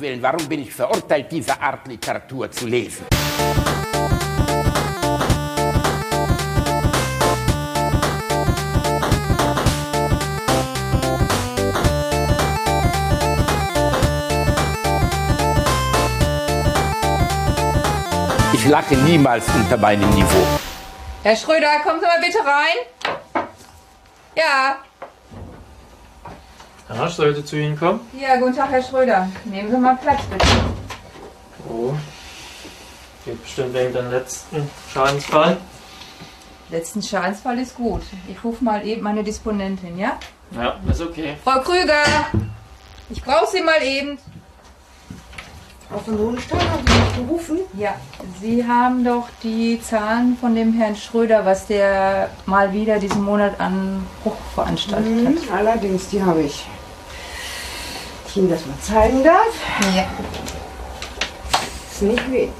Willen, warum bin ich verurteilt, diese Art Literatur zu lesen? Ich lache niemals unter meinem Niveau. Herr Schröder, kommen Sie mal bitte rein. Ja. Ja, sollte zu Ihnen kommen. Ja, guten Tag, Herr Schröder. Nehmen Sie mal Platz, bitte. Oh. Geht bestimmt wegen dem letzten Schadensfall. Letzten Schadensfall ist gut. Ich rufe mal eben meine Disponentin, ja? Ja, ist okay. Frau Krüger, ich brauche Sie mal eben. Frau von Hohenstein haben Sie mich gerufen? Ja, Sie haben doch die Zahlen von dem Herrn Schröder, was der mal wieder diesen Monat an Bruch veranstaltet Mhm, hat. allerdings, die habe ich. Ich Ihnen das mal zeigen darf. Ja. Ist nicht wenig.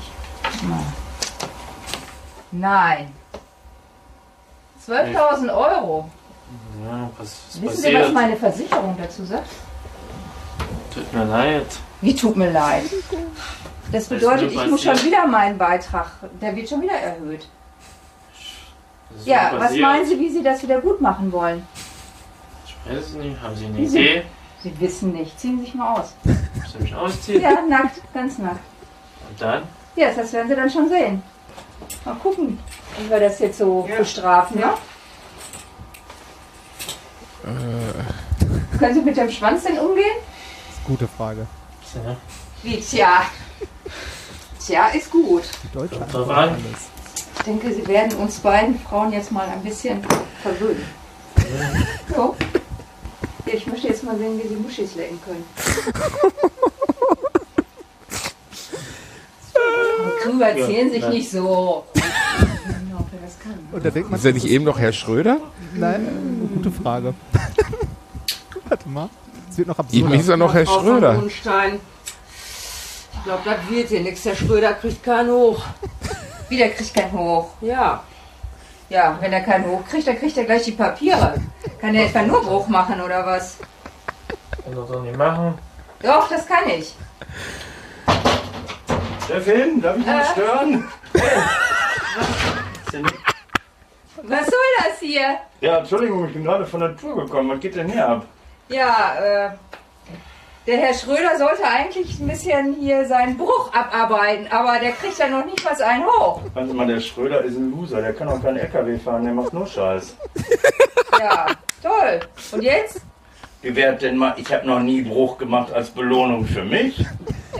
Nein. 12.000 Euro. Ja, was ist Wissen Sie, was passiert? meine Versicherung dazu sagt? Tut mir leid. Wie tut mir leid. Das bedeutet, ich muss schon passiert? wieder meinen Beitrag, der wird schon wieder erhöht. Ja, was passiert? meinen Sie, wie Sie das wieder gut machen wollen? Ich weiß es nicht. Haben Sie eine? Idee? Sie wissen nicht. Ziehen Sie sich mal aus. Muss ich mich ausziehen? Ja, nackt, ganz nackt. Und dann? Ja, das werden Sie dann schon sehen. Mal gucken, wie wir das jetzt so bestrafen, ja? Können Sie mit dem Schwanz denn umgehen? Gute Frage. Ja. Wie, tja. Tja, ist gut. Die Deutsche alles. Ich denke, Sie werden uns beiden Frauen jetzt mal ein bisschen verwöhnen. So. Ja, ich möchte jetzt mal sehen, wie Sie Muschis lecken können. Krüger erzählen sich nicht so. Ich weiß nicht, ob er das kann. Und da denkt man, Ist er nicht eben noch Herr Schröder? nein, gute Frage. Warte mal. Es wird noch Eben absurder. hieß er noch Herr Schröder. Ich glaube, das wird hier nichts. Der Schröder kriegt keinen hoch. Wieder kriegt kein Hoch. Ja. Ja, wenn er keinen Hoch kriegt, dann kriegt er gleich die Papiere. Kann er etwa nur Bruch machen oder was? Kann das doch nicht machen. Doch, das kann ich. Chefin, darf ich Äh. mal stören? Ja nicht- Was soll das hier? Ja, Entschuldigung, ich bin gerade von der Tour gekommen. Was geht denn hier ab? Ja, äh, der Herr Schröder sollte eigentlich ein bisschen hier seinen Bruch abarbeiten, aber der kriegt ja noch nicht was einen hoch. Sie mal, der Schröder ist ein Loser. Der kann auch keinen LKW fahren, der macht nur Scheiß. Ja, toll. Und jetzt? Wie wäre denn mal, ich habe noch nie Bruch gemacht als Belohnung für mich.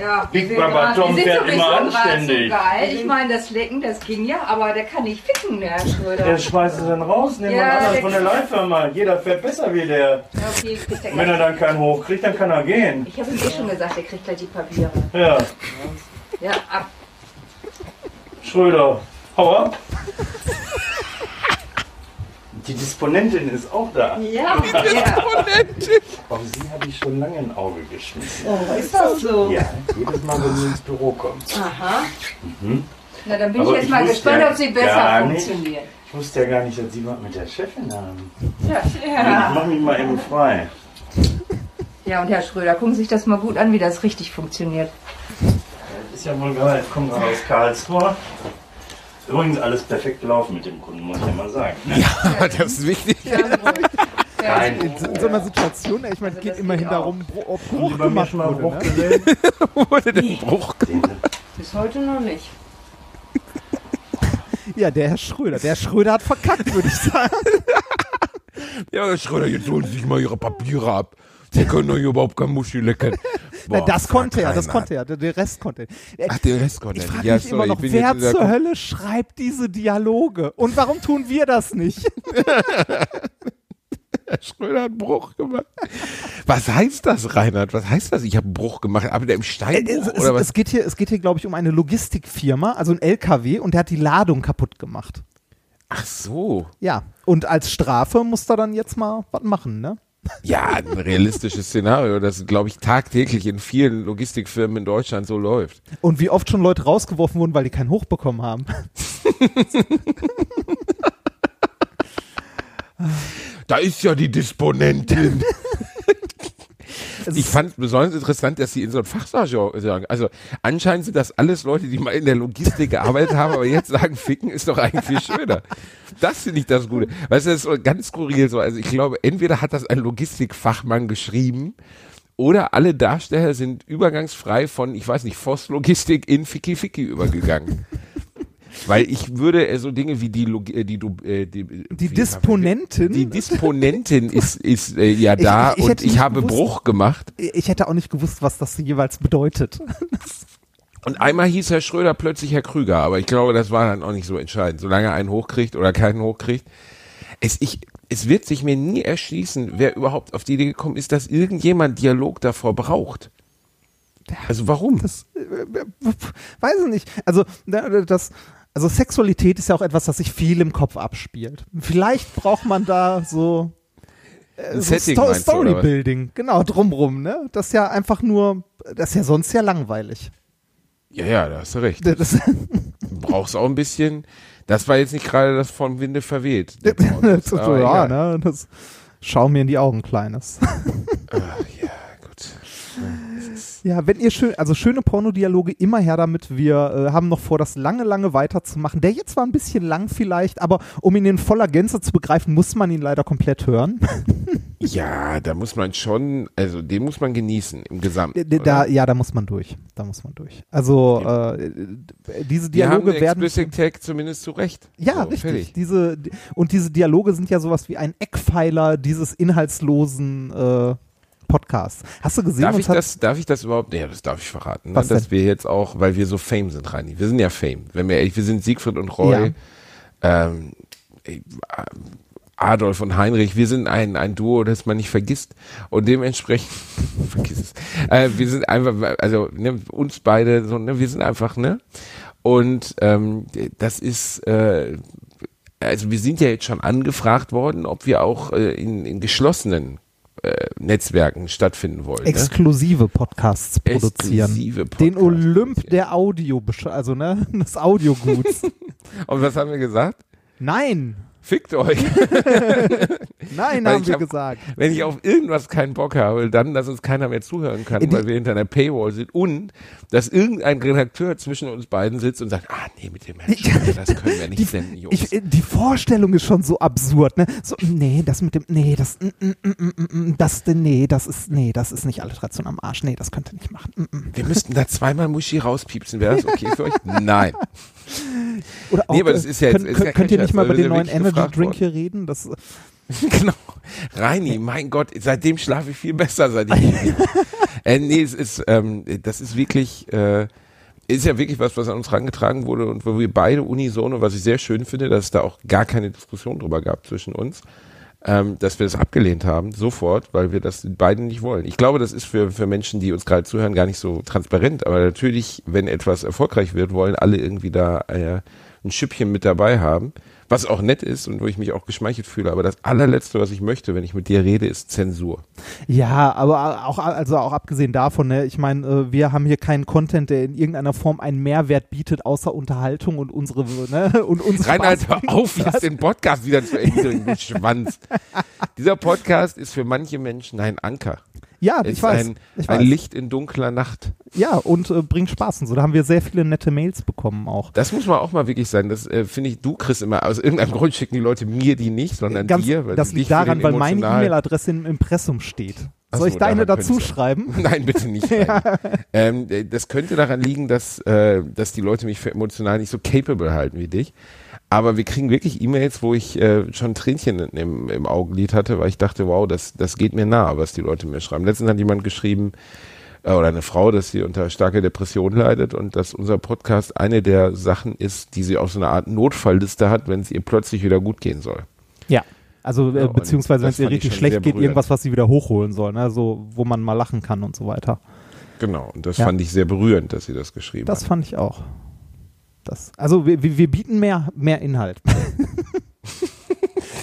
Ja, Big Baba Tom fährt immer anständig. So geil. Ich meine, das Lecken, das ging ja, aber der kann nicht ficken, der Herr Schröder. Der schmeißt es dann raus, nehmen wir Ja, der- von der Leihfirma. Jeder fährt besser wie der. Ja, okay, kriegt er Und wenn er dann keinen hoch kriegt, dann kann er gehen. Ich habe ihm eh schon gesagt, er kriegt gleich die Papiere. Ja, Ja, ab. Schröder, hau ab. Die Disponentin ist auch da. Ja, ja. Auf sie habe ich schon lange ein Auge geschmissen. Oh, ist das so? Ja, jedes Mal, wenn sie ins Büro kommt. Aha. Na, dann bin Aber ich jetzt ich mal gespannt, ja ob sie besser nicht. funktionieren. Ich wusste ja gar nicht, dass Sie was mit der Chefin haben. Ja. Ich mach mich mal eben frei. ja, und Herr Schröder, gucken Sie sich das mal gut an, wie das richtig funktioniert. Ist ja wohl geil. Ich komme gerade aus Karlsruhe. Übrigens alles perfekt gelaufen mit dem Kunden, muss ich ja mal sagen. Ja, das ist wichtig. Ja, ja. Nein. In, in so einer Situation, ich meine, es Also geht immerhin geht auch. darum, ob Bruch bei mir gemacht wurde. Bruch Ne? Wurde der Bruch Sie? Bis heute noch nicht. Ja, der Herr Schröder. Der Schröder hat verkackt, würde ich sagen. Ja, Herr Schröder, jetzt holen Sie sich mal Ihre Papiere ab. Sie können doch überhaupt kein Muschi lecken. Boah, das konnte er, das konnte er. Der, der Rest konnte er. Ach, der Rest konnte Ich er frage nicht. Ja, mich sorry, immer ich noch, wer der zur Hölle schreibt diese Dialoge? Und warum tun wir das nicht? Herr Schröder hat einen Bruch gemacht. Was heißt das, Reinhard? Was heißt das? Ich habe einen Bruch gemacht. Aber der im Steinbruch es, es, oder was? es geht hier, es geht hier, glaube ich, um eine Logistikfirma, also ein LKW, und der hat die Ladung kaputt gemacht. Ach so. Ja, und als Strafe muss er dann jetzt mal was machen, ne? Ja, ein realistisches Szenario, das, glaube ich, tagtäglich in vielen Logistikfirmen in Deutschland so läuft. Und wie oft schon Leute rausgeworfen wurden, weil die keinen Hoch bekommen haben. Da ist ja die Disponentin. Ich fand besonders interessant, dass sie in so einem Fachjargon sagen. Also anscheinend sind das alles Leute, die mal in der Logistik gearbeitet haben, aber jetzt sagen, ficken ist doch eigentlich viel schöner. Das finde ich das Gute. Weißt du, das ist so ganz skurril so. Also ich glaube, entweder hat das ein Logistikfachmann geschrieben oder alle Darsteller sind übergangsfrei von, ich weiß nicht, Voss-Logistik in Ficky Ficky übergegangen. Weil ich würde äh, so Dinge wie die, Log äh, die, äh, die, Die wie- Disponentin? Die Disponentin ist, ist äh, ja da ich- ich und hätte ich habe gewusst- Bruch gemacht. ich hätte auch nicht gewusst, was das jeweils bedeutet. Und einmal hieß Herr Schröder plötzlich Herr Krüger, aber ich glaube, das war dann auch nicht so entscheidend. Solange er einen hochkriegt oder keinen hochkriegt. Es, ich, es wird sich mir nie erschließen, wer überhaupt auf die Idee gekommen ist, dass irgendjemand Dialog davor braucht. Also warum? Das, äh, weiß ich nicht. Also, da- das, also Sexualität ist ja auch etwas, das sich viel im Kopf abspielt. Vielleicht braucht man da so, äh, so Sto? Storybuilding. Genau, drumrum, ne? Das ist ja einfach nur, das ist ja sonst ja langweilig. Ja, ja, da hast du recht. Das, Du brauchst auch ein bisschen. Das war jetzt nicht gerade das vom Winde verweht. das, ja, egal. ne? Das, schau mir in die Augen, Kleines. Ah, ja. Ja, wenn ihr schön, also schöne Pornodialoge, immer her damit. Wir äh, haben noch vor, das lange, lange weiterzumachen. Der jetzt war ein bisschen lang vielleicht, aber um ihn in voller Gänze zu begreifen, muss man ihn leider komplett hören. Ja, da muss man schon, also den muss man genießen im Gesamten. Da, ja, da muss man durch. Da muss man durch. Also äh, diese haben Dialoge den werden. Explicit Tag zumindest zu Recht. Ja, So, richtig. fertig. Diese, die- und diese Dialoge sind ja sowas wie ein Eckpfeiler dieses inhaltslosen äh, Podcasts. Hast du gesehen? Darf ich, das, darf ich das überhaupt? Ja, das darf ich verraten. Ne? Dass denn? wir jetzt auch, weil wir so Fame sind, Reini. Wir sind ja Fame. Wenn wir ehrlich, wir sind Siegfried und Roy, ähm, äh, Adolf und Heinrich. Wir sind ein, ein Duo, das man nicht vergisst. Und dementsprechend, vergiss es. Äh, wir sind einfach, also ne, uns beide, so, ne, wir sind einfach, ne? Und ähm, das ist, äh, also wir sind ja jetzt schon angefragt worden, ob wir auch äh, in, in geschlossenen äh, Netzwerken stattfinden wollen. ne? exklusive Podcasts produzieren. Exklusive Den Podcasts Olymp produzieren. der Audio, also ne, des Audioguts. Und was haben wir gesagt? Nein, Fickt euch. nein, haben wir hab- gesagt. Wenn ich auf irgendwas keinen Bock habe, dann, dass uns keiner mehr zuhören kann, Die- weil wir hinter einer Paywall sind und dass irgendein Redakteur zwischen uns beiden sitzt und sagt, ah nee, mit dem Herrn Schröder, das können wir nicht senden, Jungs. Ich, äh, die Vorstellung ist schon so absurd, ne? So, nee, das mit dem, nee, das, mm, mm, mm, mm, mm, das, nee, das ist, nee, das ist nicht Alliteration am Arsch, nee, das könnt ihr nicht machen. Mm, mm. wir müssten da zweimal Muschi rauspiepsen, wäre das okay für euch? Nein. Oder auch, Nee, aber das ist ja könnt, jetzt- könnt, kein könnt ihr nicht mal über den neuen Energy Drink hier reden? Das, genau. Reini, mein Gott, seitdem schlafe ich viel besser, seit ich äh, Nee, es ist, ähm, das ist wirklich, äh, ist ja wirklich was, was an uns herangetragen wurde und wo wir beide unisono, was ich sehr schön finde, dass es da auch gar keine Diskussion drüber gab zwischen uns, ähm, dass wir das abgelehnt haben, sofort, weil wir das beiden nicht wollen. Ich glaube, das ist für, für Menschen, die uns gerade zuhören, gar nicht so transparent, aber natürlich, wenn etwas erfolgreich wird, wollen alle irgendwie da äh, ein Schüppchen mit dabei haben, was auch nett ist und wo ich mich auch geschmeichelt fühle. Aber das allerletzte, was ich möchte, wenn ich mit dir rede, ist Zensur. ja, aber auch, also auch abgesehen davon, ne, ich meine, äh, wir haben hier keinen Content, der in irgendeiner Form einen Mehrwert bietet, außer Unterhaltung und unsere, ne, und unsere Reinhard, hör auf, jetzt den Podcast wieder zu Ende du Schwanz. Dieser Podcast ist für manche Menschen ein Anker. Ja, ich weiß. ein, ich ein weiß. Licht in dunkler Nacht. Ja, und äh, bringt Spaß und so. Da haben wir sehr viele nette Mails bekommen auch. Das muss man auch mal wirklich sein. Das äh, finde ich, du kriegst immer, aus irgendeinem Grund schicken die Leute mir die nicht, sondern Ganz, dir. Weil das liegt daran, weil meine E-Mail-Adresse im Impressum steht. Soll so, ich deine dazu schreiben? Nein, bitte nicht. Nein. ähm, äh, das könnte daran liegen, dass, äh, dass die Leute mich für emotional nicht so capable halten wie dich. Aber wir kriegen wirklich E-Mails, wo ich äh, schon Tränchen im, im Augenlid hatte, weil ich dachte, wow, das, das geht mir nah, was die Leute mir schreiben. Letztens hat jemand geschrieben, äh, oder eine Frau, dass sie unter starker Depression leidet und dass unser Podcast eine der Sachen ist, die sie auf so eine Art Notfallliste hat, wenn es ihr plötzlich wieder gut gehen soll. Ja. Also äh, beziehungsweise wenn das es ihr richtig schlecht geht, irgendwas, was sie wieder hochholen soll, ne? so, wo man mal lachen kann und so weiter. Genau, und das Ja. fand ich sehr berührend, dass sie das geschrieben Das hat. fand ich auch. Das, also wir, wir bieten mehr, mehr Inhalt.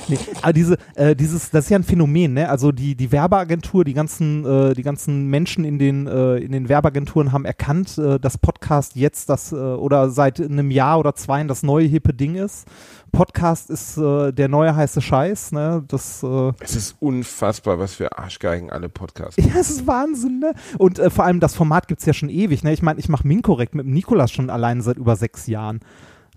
Nee, aber diese, äh, dieses, das ist ja ein Phänomen, ne? Also die, die Werbeagentur, die ganzen, äh, die ganzen Menschen in den, äh, in den Werbeagenturen haben erkannt, äh, dass Podcast jetzt das äh, oder seit einem Jahr oder zwei das neue hippe Ding ist. Podcast ist äh, der neue heiße Scheiß, ne? Das äh, Es ist unfassbar, was für Arschgeigen alle Podcasts. Ja, es ist Wahnsinn, ne? Und äh, vor allem das Format gibt's ja schon ewig, ne? Ich meine, ich mache Minkorrekt mit dem Nikolas schon allein seit über sechs Jahren.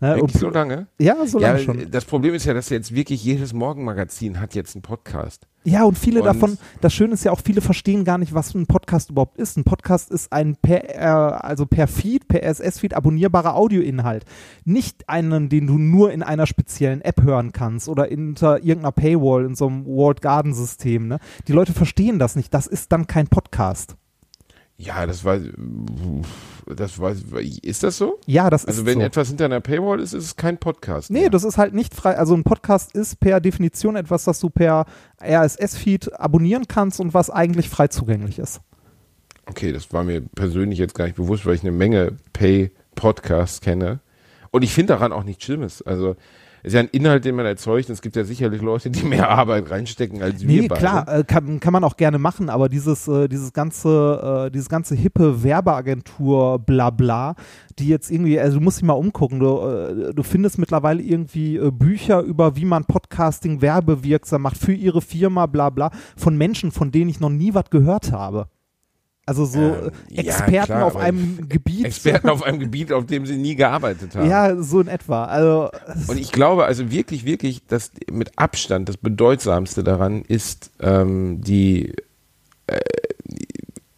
Ne? Wirklich Und, so lange? ja, so lange ja, schon. das Problem ist ja, dass jetzt wirklich jedes Morgenmagazin hat jetzt einen Podcast. Ja, und viele Und- davon, das Schöne ist ja auch, viele verstehen gar nicht, was ein Podcast überhaupt ist. Ein Podcast ist ein per, äh, also per Feed, per RSS-Feed abonnierbarer Audioinhalt. Nicht einen, den du nur in einer speziellen App hören kannst oder hinter irgendeiner Paywall in so einem Walled Garden System. Ne? Die Leute verstehen das nicht. Das ist dann kein Podcast. Ja, das war, das war, ist das so? Ja, das Also ist wenn so. etwas hinter einer Paywall ist, ist es kein Podcast. Nee, mehr. das ist halt nicht frei. Also ein Podcast ist per Definition etwas, das du per RSS-Feed abonnieren kannst und was eigentlich frei zugänglich ist. Okay, das war mir persönlich jetzt gar nicht bewusst, weil ich eine Menge Pay-Podcasts kenne. Und ich finde daran auch nichts Schlimmes. Also, ist ja ein Inhalt, den man erzeugt. Und es gibt ja sicherlich Leute, die mehr Arbeit reinstecken als wir Nee, beide. klar, äh, kann, kann man auch gerne machen, aber dieses, äh, dieses ganze, äh, dieses ganze hippe Werbeagentur Blabla, die jetzt irgendwie, also du musst dich mal umgucken, du, du findest mittlerweile irgendwie Bücher über, wie man Podcasting werbewirksam macht für ihre Firma, bla bla, von Menschen, von denen ich noch nie was gehört habe. Also so Ähm, äh, ja, Experten klar, auf einem Gebiet. Experten auf einem Gebiet, auf dem sie nie gearbeitet haben. Ja, so in etwa. Also, Und ich glaube also wirklich, wirklich, dass mit Abstand das Bedeutsamste daran ist ähm, die äh,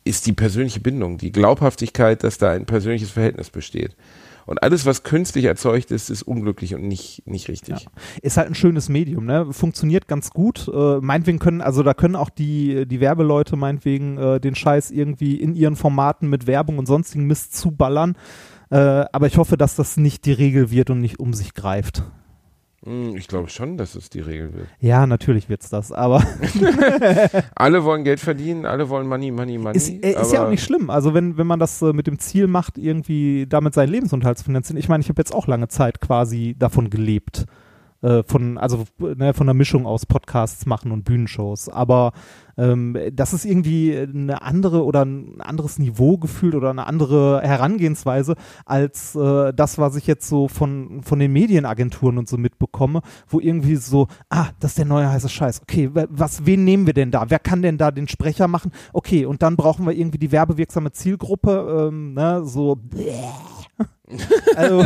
ist die persönliche Bindung, die Glaubhaftigkeit, dass da ein persönliches Verhältnis besteht. Und alles, was künstlich erzeugt ist, ist unglücklich und nicht, nicht richtig. ist halt ein schönes Medium, ne? Funktioniert ganz gut. Äh, meinetwegen können, also da können auch die, die Werbeleute meinetwegen äh, den Scheiß irgendwie in ihren Formaten mit Werbung und sonstigen Mist zuballern. Äh, aber ich hoffe, dass das nicht die Regel wird und nicht um sich greift. Hm, Ich glaube schon, dass es die Regel wird. Ja, natürlich wird's das, aber Alle wollen Geld verdienen, alle wollen Money, Money, Money. ist, äh, ist ja auch nicht schlimm. Also wenn, wenn man das äh, mit dem Ziel macht, irgendwie damit seinen Lebensunterhalt zu finanzieren. Ich meine, ich habe jetzt auch lange Zeit quasi davon gelebt. Äh, von, also ne, von der Mischung aus Podcasts machen und Bühnenshows. Aber ähm, das ist irgendwie eine andere oder ein anderes Niveau gefühlt oder eine andere Herangehensweise als äh, das, was ich jetzt so von, von den Medienagenturen und so mitbekomme, wo irgendwie so, ah, das ist der neue heiße Scheiß. Okay, wa- was, wen nehmen wir denn da? Wer kann denn da den Sprecher machen? Okay, und dann brauchen wir irgendwie die werbewirksame Zielgruppe, ähm, ne, so also,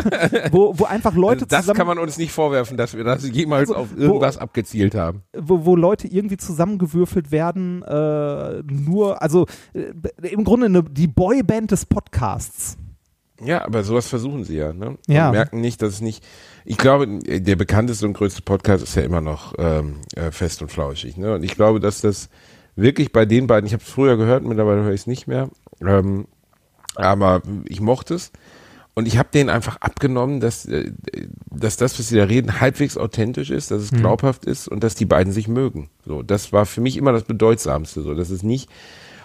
wo, wo einfach Leute also das zusammen kann man uns nicht vorwerfen, dass wir das jemals Also, auf wo- irgendwas abgezielt haben. wo, wo Leute irgendwie zusammengewürfelt werden, äh, nur, also äh, im Grunde eine, die Boyband des Podcasts. Ja, aber sowas versuchen sie ja, ne? Ja. Und merken nicht, dass es nicht. Ich glaube, der bekannteste und größte Podcast ist ja immer noch ähm, äh, fest und flauschig, ne? Und ich glaube, dass das wirklich bei den beiden, ich habe es früher gehört, mittlerweile höre ich es nicht mehr, ähm, aber ich mochte es. Und ich habe denen einfach abgenommen, dass, äh, dass das, was sie da reden, halbwegs authentisch ist, dass es Mhm. glaubhaft ist und dass die beiden sich mögen. So, das war für mich immer das Bedeutsamste. So, das ist nicht.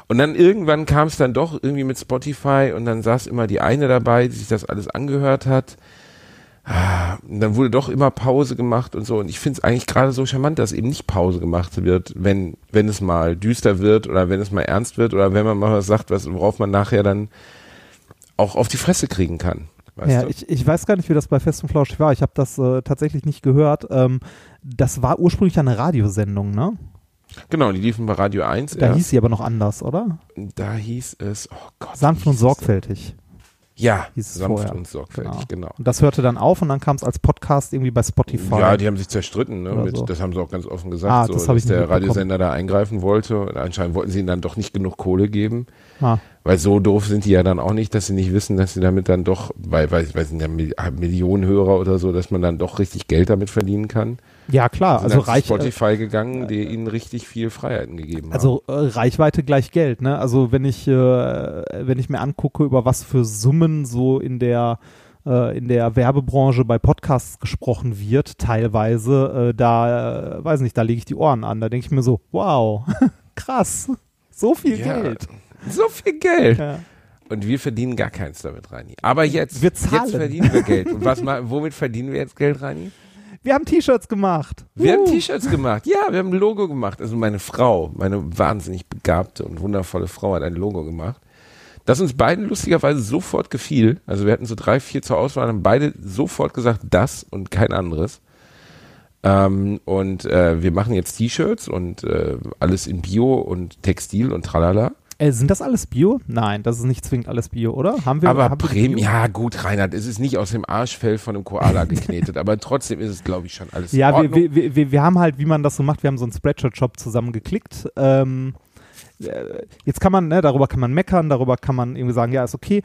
Und dann irgendwann kam es dann doch irgendwie mit Spotify und dann saß immer die eine dabei, die sich das alles angehört hat. Ah, Und dann wurde doch immer Pause gemacht und so. Und ich finde es eigentlich gerade so charmant, dass eben nicht Pause gemacht wird, wenn, wenn es mal düster wird oder wenn es mal ernst wird oder wenn man mal was sagt, was, worauf man nachher dann auch auf die Fresse kriegen kann. Ja, ich, ich weiß gar nicht, wie das bei Fest und Flauschig war. Ich habe das äh, tatsächlich nicht gehört. Ähm, das war ursprünglich eine Radiosendung, ne? genau, die liefen bei Radio 1. Da erst. hieß sie aber noch anders, oder? da hieß es, oh Gott. Sanft und sorgfältig. Ja, sanft und sorgfältig, genau. Und das hörte dann auf und dann kam es als Podcast irgendwie bei Spotify. Ja, die haben sich zerstritten. Ne? Mit, so. Das haben sie auch ganz offen gesagt, Ah, so, das dass der. Radiosender da eingreifen wollte. Und anscheinend wollten sie ihnen dann doch nicht genug Kohle geben. Ah. Weil so doof sind die ja dann auch nicht, dass sie nicht wissen, dass sie damit dann doch, weil, weil, weil sind ja Mil- Millionen Hörer oder so, dass man dann doch richtig Geld damit verdienen kann. ja, klar. Also reich, Spotify gegangen, die ihnen richtig viel Freiheiten gegeben haben. Also äh, Reichweite gleich Geld, ne? Also wenn ich äh, wenn ich mir angucke, über was für Summen so in der äh, in der Werbebranche bei Podcasts gesprochen wird, teilweise, äh, da äh, weiß nicht, da lege ich die Ohren an. Da denke ich mir so, wow, krass, so viel Ja, Geld. So viel Geld. Ja. Und wir verdienen gar keins damit, Reini. Aber jetzt, Wir zahlen. jetzt verdienen wir Geld. Und was womit verdienen wir jetzt Geld, Reini? Wir haben T-Shirts gemacht. Wir haben Uh. T-Shirts gemacht. Ja, wir haben ein Logo gemacht. Also meine Frau, meine wahnsinnig begabte und wundervolle Frau hat ein Logo gemacht. Das uns beiden lustigerweise sofort gefiel. Also wir hatten so drei, vier zur Auswahl, haben beide sofort gesagt, das und kein anderes. Ähm, und äh, wir machen jetzt T-Shirts und äh, alles in Bio und Textil und tralala. Äh, sind das alles Bio? Nein, das ist nicht zwingend alles Bio, oder? Haben wir, aber haben wir ja gut, Reinhard, es ist nicht aus dem Arschfell von einem Koala geknetet, aber trotzdem ist es, glaube ich, schon alles in Ja, wir, wir, wir, wir haben halt, wie man das so macht, wir haben so einen Spreadshirt-Shop zusammengeklickt. Ähm, äh, jetzt kann man, ne, darüber kann man meckern, darüber kann man irgendwie sagen, ja, ist okay.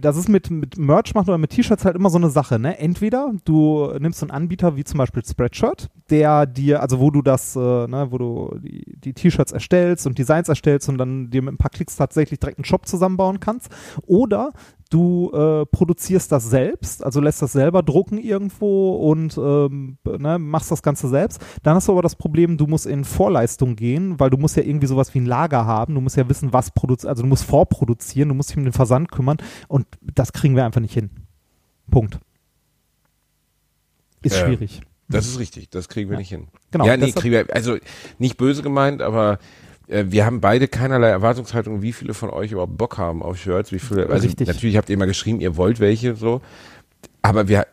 Das ist mit, mit Merch machen oder mit T-Shirts halt immer so eine Sache, ne? Entweder du nimmst einen Anbieter wie zum Beispiel Spreadshirt, der dir, also wo du das, äh, ne, wo du die, die T-Shirts erstellst und Designs erstellst und dann dir mit ein paar Klicks tatsächlich direkt einen Shop zusammenbauen kannst. Oder du äh, produzierst das selbst, also lässt das selber drucken irgendwo und ähm, ne, machst das Ganze selbst. Dann hast du aber das Problem, du musst in Vorleistung gehen, weil du musst ja irgendwie sowas wie ein Lager haben. Du musst ja wissen, was produziert, also du musst vorproduzieren, du musst dich um den Versand kümmern und das kriegen wir einfach nicht hin. Punkt. Ist Ja. schwierig. Das ist richtig, das kriegen wir Ja. nicht hin. Genau, Ja, nee, kriegen wir, also nicht böse gemeint, aber äh, wir haben beide keinerlei Erwartungshaltung, wie viele von euch überhaupt Bock haben auf Shirts, wie viele, also Richtig. natürlich habt ihr immer geschrieben, ihr wollt welche, so. Aber wir,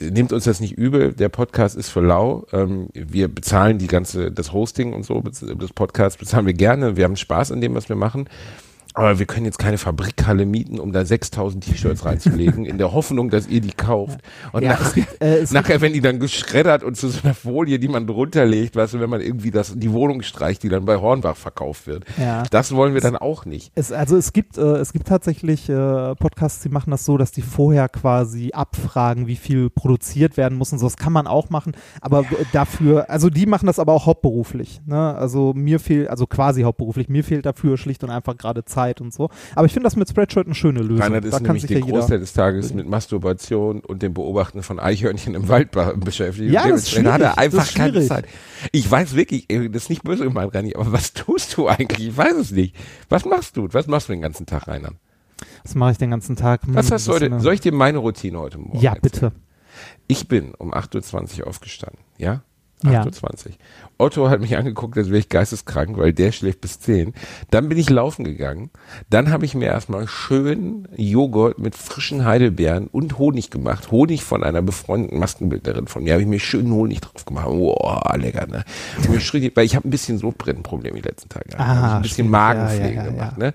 nehmt uns das nicht übel, der Podcast ist für lau. Ähm, wir bezahlen die ganze, das Hosting und so, des Podcasts bezahlen wir gerne. Wir haben Spaß an dem, was wir machen. Aber wir können jetzt keine Fabrikhalle mieten, um da 6000 T-Shirts reinzulegen, in der Hoffnung, dass ihr die kauft. Und Ja, nachher, es gibt, äh, es nachher, wenn die dann geschreddert und zu so einer Folie, die man drunter legt, weißt du, wenn man irgendwie das, die Wohnung streicht, die dann bei Hornbach verkauft wird. Ja. Das wollen wir dann auch nicht. Es, also es gibt, äh, es gibt tatsächlich äh, Podcasts, die machen das so, dass die vorher quasi abfragen, wie viel produziert werden muss und so. Das kann man auch machen, aber w- dafür, also die machen das aber auch hauptberuflich. Ne? Also mir fehlt, also quasi hauptberuflich, mir fehlt dafür schlicht und einfach gerade Zeit und so. Aber ich finde das mit Spreadshirt eine schöne Lösung. Reinhard da ist kann nämlich sich den ja jeder. Großteil des Tages mit Masturbation und dem Beobachten von Eichhörnchen im Wald be- beschäftigt. Ja, das ist dementsprechend hat er schwierig. Das einfach keine schwierig. Zeit. Ich weiß wirklich, ey, das ist nicht böse gemeint, Rani, aber was tust du eigentlich? Ich weiß es nicht. Was machst du? Was machst du den ganzen Tag, Reinhard? Was mache ich den ganzen Tag? Hm, Was hast du heute? Soll ich dir meine Routine heute Morgen Ja, erzählen? bitte. Ich bin um 8.20 Uhr aufgestanden, ja? Ja. 8.20 Uhr. Otto hat mich angeguckt, als wäre ich geisteskrank, weil der schläft bis 10. Dann bin ich laufen gegangen. Dann habe ich mir erstmal schön Joghurt mit frischen Heidelbeeren und Honig gemacht. Honig von einer befreundeten Maskenbildnerin von mir. Habe ich mir schön Honig drauf gemacht. Boah, lecker, ne? Und mir schrie weil ich habe ein bisschen Sodbrennenproblem die letzten Tage. Ah, ein bisschen. Magenpflege Ja, ja, ja, gemacht, ja. ne?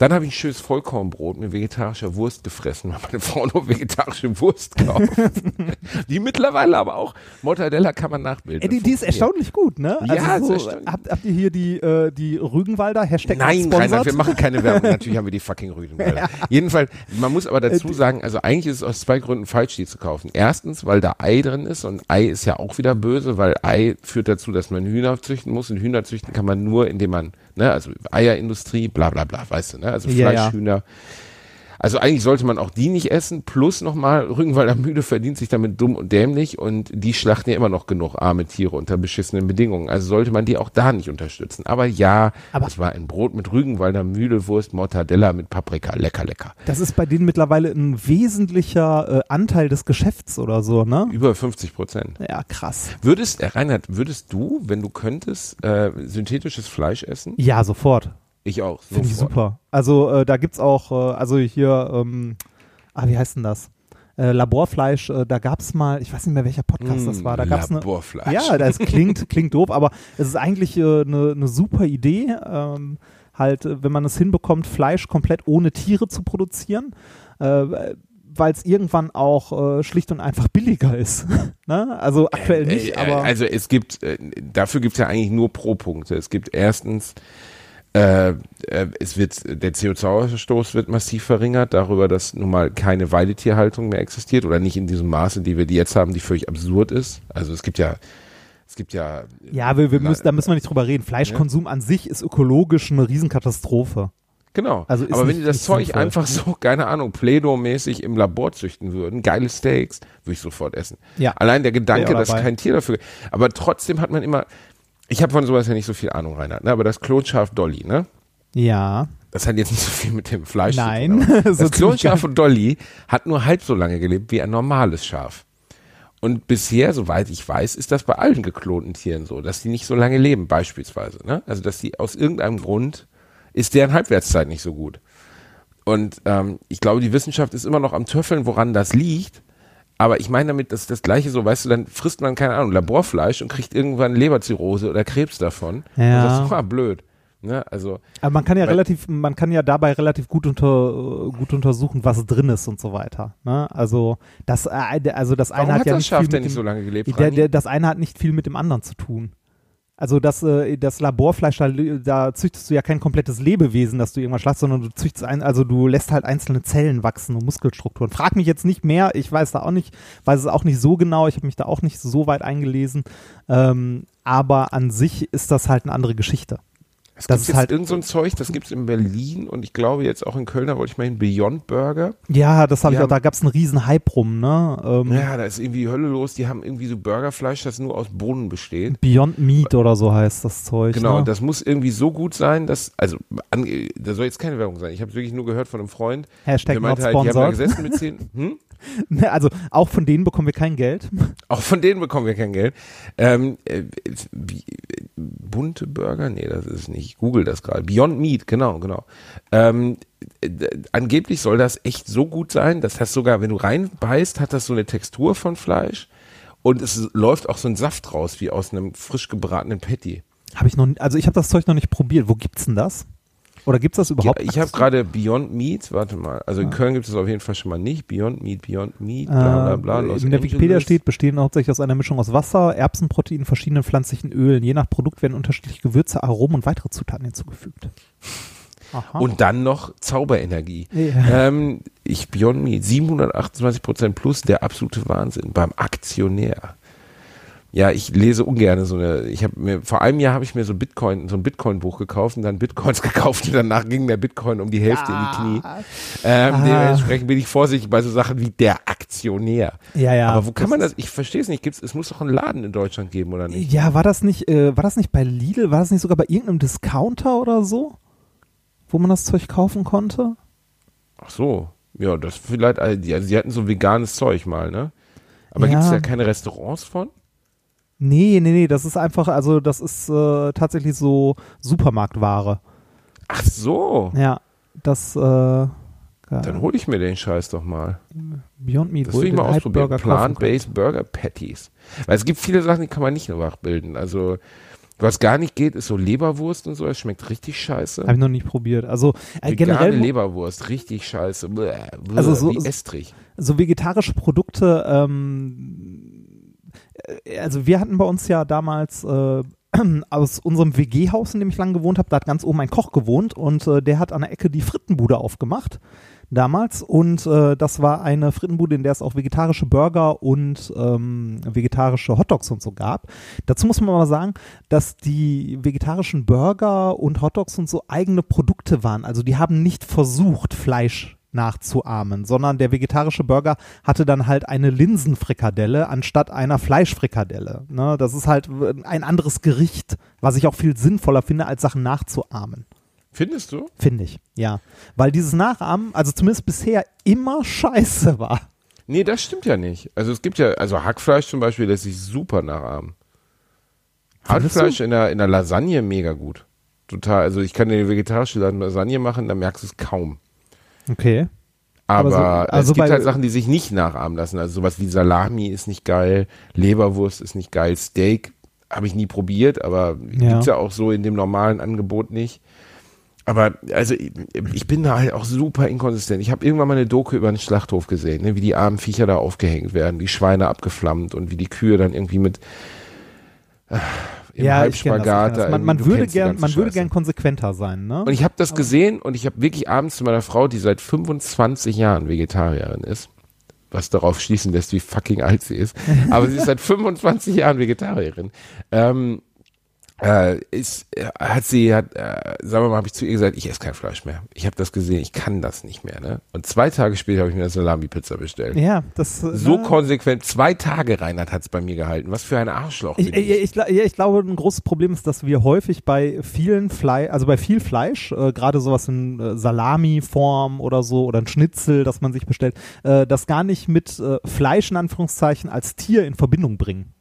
Dann habe ich ein schönes Vollkornbrot mit vegetarischer Wurst gefressen, weil meine Frau nur vegetarische Wurst kauft. die mittlerweile aber auch, Mortadella kann man nachbilden. Ey, die, die ist erstaunlich gut, ne? Ja, also ist so, erstaunlich. habt, habt ihr hier die, äh, die Rügenwalder Hashtag Nein? Reinhard, wir machen keine Werbung. Natürlich haben wir die fucking Rügenwalder. Jedenfalls, man muss aber dazu sagen, also eigentlich ist es aus zwei Gründen falsch, die zu kaufen. Erstens, weil da Ei drin ist und Ei ist ja auch wieder böse, weil Ei führt dazu, dass man Hühner züchten muss und Hühner züchten kann man nur, indem man, ne, also Eierindustrie, bla bla bla, weißt du, ne, also Ja, ja. Also eigentlich sollte man auch die nicht essen. Plus nochmal, Rügenwalder Mühle verdient sich damit dumm und dämlich und die schlachten ja immer noch genug arme Tiere unter beschissenen Bedingungen. Also sollte man die auch da nicht unterstützen. Aber ja, Aber- es war ein Brot mit Rügenwalder Mühlewurst, Mortadella mit Paprika. Lecker, lecker. Das ist bei denen mittlerweile ein wesentlicher äh, Anteil des Geschäfts oder so, ne? Über 50 Prozent. Ja, krass. Würdest, äh, Reinhard, würdest du, wenn du könntest, äh, synthetisches Fleisch essen? Ja, sofort. Ich auch. Finde ich super. Also äh, da gibt's auch, äh, also hier, ähm, ah, wie heißt denn das? Äh, Laborfleisch, äh, da gab's mal, ich weiß nicht mehr, welcher Podcast das war, da gab's eine. Laborfleisch. Ja, das klingt, klingt doof, aber es ist eigentlich eine äh, ne- ne super Idee, ähm, halt, äh, wenn man es hinbekommt, Fleisch komplett ohne Tiere zu produzieren, äh, weil es irgendwann auch äh, schlicht und einfach billiger ist. ne? Also aktuell nicht, Äh, aber Also es gibt, äh, dafür gibt es ja eigentlich nur Pro-Punkte. Es gibt erstens, äh, äh, es wird, der CO2-Ausstoß wird massiv verringert, darüber, dass nun mal keine Weidetierhaltung mehr existiert oder nicht in diesem Maße, die wir die jetzt haben, die völlig absurd ist. Also es gibt ja, es gibt ja. ja, wir, wir La- müssen, da müssen wir nicht drüber reden. Fleischkonsum an sich ist ökologisch eine Riesenkatastrophe. Genau. Also Aber wenn die das Zeug sinnvoll. einfach so, keine Ahnung, Play-Doh-mäßig im Labor züchten würden, geile Steaks, würde ich sofort essen. Ja. Allein der Gedanke, dass kein Tier dafür. Aber trotzdem hat man immer. Ich habe von sowas ja nicht so viel Ahnung, Reinhard, ne? aber das Klonschaf Dolly, ne? Ja. Das hat jetzt nicht so viel mit dem Fleisch Nein. zu tun. So Das Klonschaf von Dolly hat nur halb so lange gelebt wie ein normales Schaf. Und bisher, soweit ich weiß, ist das bei allen geklonten Tieren so, dass die nicht so lange leben, beispielsweise. Ne? Also, dass die aus irgendeinem Grund ist deren Halbwertszeit nicht so gut. Und ähm, ich glaube, die Wissenschaft ist immer noch am Töffeln, woran das liegt. Aber ich meine damit, dass das Gleiche so, weißt du, dann frisst man, keine Ahnung, Laborfleisch und kriegt irgendwann Leberzirrhose oder Krebs davon. Ja. Und das ist mal blöd. Ne? Also, Aber man kann ja relativ, man kann ja dabei relativ gut unter, gut untersuchen, was drin ist und so weiter. Ne? Also das, äh, also das eine warum hat hat ja das nicht Schaf viel mit nicht so dem, lange gelebt? der, der, das eine hat nicht viel mit dem anderen zu tun. Also das, äh, das Laborfleisch, da, da züchtest du ja kein komplettes Lebewesen, das du irgendwann schlachtest, sondern du züchtest ein, also du lässt halt einzelne Zellen wachsen und Muskelstrukturen. Frag mich jetzt nicht mehr, ich weiß da auch nicht, weiß es auch nicht so genau, ich habe mich da auch nicht so weit eingelesen. Ähm, aber an sich ist das halt eine andere Geschichte. Es das gibt halt- irgend so ein Zeug, das gibt es in Berlin und ich glaube jetzt auch in Köln, da wollte ich mal hin, Beyond Burger. Ja, das habe ich auch, da gab es einen riesen Hype rum, ne? Ähm, Ja, da ist irgendwie Hölle los. Die haben irgendwie so Burgerfleisch, das nur aus Bohnen besteht. Beyond Meat oder so heißt das Zeug. Genau, ne? das muss irgendwie so gut sein, dass, also, an, da soll jetzt keine Werbung sein. Ich habe wirklich nur gehört von einem Freund, Hashtag der meinte halt, die haben da gesessen mit zehn, hm? Ne, Also auch von denen bekommen wir kein Geld. Auch von denen bekommen wir kein Geld. Ähm, äh, wie, äh, bunte Burger? Nee, das ist nicht. Ich google das gerade. Beyond Meat, genau, genau. Ähm, äh, angeblich soll das echt so gut sein, dass das sogar, wenn du reinbeißt, hat das so eine Textur von Fleisch und es läuft auch so ein Saft raus, wie aus einem frisch gebratenen Patty. Habe ich noch, also ich habe das Zeug noch nicht probiert. Wo gibt's denn das? Oder gibt's das überhaupt? Ja, ich habe gerade Beyond Meat, warte mal, also in Köln gibt es auf jeden Fall schon mal nicht. Beyond Meat, Beyond Meat, bla bla bla. Äh, in der. Wikipedia steht, bestehen hauptsächlich aus einer Mischung aus Wasser, Erbsenproteinen, verschiedenen pflanzlichen Ölen. Je nach Produkt werden unterschiedliche Gewürze, Aromen und weitere Zutaten hinzugefügt. Aha. Und dann noch Zauberenergie. Ja. Ähm, ich Beyond Meat, 728 Prozent plus, der absolute Wahnsinn beim Aktionär. Ja, ich lese ungern so eine, ich habe mir, vor einem Jahr habe ich mir so Bitcoin, so ein Bitcoin-Buch gekauft und dann Bitcoins gekauft und danach ging der Bitcoin um die Hälfte in die Knie. Ähm, Ah. Dementsprechend bin ich vorsichtig bei so Sachen wie der Aktionär. ja, ja. Aber wo kann man das, ich verstehe es nicht, gibt's, es muss doch einen Laden in Deutschland geben, oder nicht? Ja, war das nicht, äh, war das nicht bei Lidl? War das nicht sogar bei irgendeinem Discounter oder so? Wo man das Zeug kaufen konnte? Ach so, ja, das vielleicht, also die, also hatten so veganes Zeug mal, ne? Aber Ja. gibt's da keine Restaurants von? Nee, nee, nee, das ist einfach, also das ist äh, tatsächlich so Supermarktware. Ach so, Ja, das, äh, dann hole ich mir den Scheiß doch mal. Beyond Meat, Das will ich mal ausprobieren. Plant-based Burger Patties. Weil es gibt viele Sachen, die kann man nicht nachbilden. Also, was gar nicht geht, ist so Leberwurst und so. Das schmeckt richtig scheiße. Habe ich noch nicht probiert. Also äh, Vegane generell Leberwurst, richtig scheiße. Bläh, bläh, Also so- wie Estrich. so vegetarische Produkte, ähm, äh, also wir hatten bei uns ja damals äh, aus unserem WG-Haus, in dem ich lange gewohnt habe, da hat ganz oben ein Koch gewohnt und äh, der hat an der Ecke die Frittenbude aufgemacht damals und äh, das war eine Frittenbude, in der es auch vegetarische Burger und ähm, vegetarische Hotdogs und so gab. Dazu muss man mal sagen, dass die vegetarischen Burger und Hotdogs und so eigene Produkte waren. Also die haben nicht versucht, Fleisch nachzuahmen, sondern der vegetarische Burger hatte dann halt eine Linsenfrikadelle anstatt einer Fleischfrikadelle. Ne? Das ist halt ein anderes Gericht, was ich auch viel sinnvoller finde, als Sachen nachzuahmen. Findest du? Finde ich, ja. Weil dieses Nachahmen, also zumindest bisher, immer scheiße war. Nee, das stimmt ja nicht. Also es gibt ja, also Hackfleisch zum Beispiel lässt sich super nachahmen. Findest Hackfleisch in der, in der Lasagne mega gut. Total. Also ich kann eine vegetarische Lasagne machen, da merkst du es kaum. Okay. Aber, Aber so- also es gibt halt Sachen, die sich nicht nachahmen lassen. Also sowas wie Salami ist nicht geil, Leberwurst ist nicht geil, Steak habe ich nie probiert, aber Ja. gibt's ja auch so in dem normalen Angebot nicht. Aber also ich, ich bin da halt auch super inkonsistent. Ich habe irgendwann mal eine Doku über einen Schlachthof gesehen, ne, wie die armen Viecher da aufgehängt werden, die Schweine abgeflammt und wie die Kühe dann irgendwie mit im ja, das, Halbspagat das. Man, man würde gern, man würde gern konsequenter sein, ne? Und ich habe das gesehen und ich habe wirklich abends zu meiner Frau, die seit 25 Jahren Vegetarierin ist, was darauf schließen lässt, wie fucking alt sie ist, aber sie ist seit 25 Jahren Vegetarierin, ähm, äh, ist, äh, hat sie, hat, äh, sagen wir mal, habe ich zu ihr gesagt, ich esse kein Fleisch mehr. Ich habe das gesehen, ich kann das nicht mehr. Ne? Und zwei Tage später habe ich mir eine Salami-Pizza bestellt. Ja, das. äh, So ne? konsequent, zwei Tage, Reinhard, hat es bei mir gehalten. Was für ein Arschloch. Ich, bin ich, ich, ja, ich glaube, ein großes Problem ist, dass wir häufig bei vielen Fleisch, also bei viel Fleisch, äh, gerade sowas in äh, Salami-Form oder so oder ein Schnitzel, das man sich bestellt, äh, das gar nicht mit äh, Fleisch in Anführungszeichen als Tier in Verbindung bringen.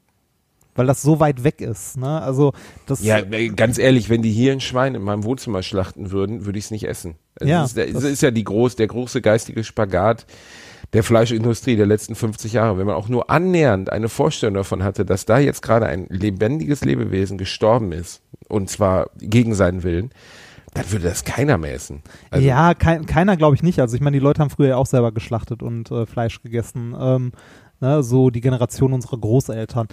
Weil das so weit weg ist. Ne? Also das Ja, äh, ganz ehrlich, wenn die hier ein Schwein in meinem Wohnzimmer schlachten würden, würde ich es nicht essen. Das Ja, ist, das- das ist ja die groß, der große geistige Spagat der Fleischindustrie der letzten 50 Jahre. Wenn man auch nur annähernd eine Vorstellung davon hatte, dass da jetzt gerade ein lebendiges Lebewesen gestorben ist, und zwar gegen seinen Willen, dann würde das keiner mehr essen. Also, ja, kein, keiner glaube ich nicht. Also ich meine, die Leute haben früher ja auch selber geschlachtet und äh, Fleisch gegessen. Ähm, ne, so die Generation unserer Großeltern.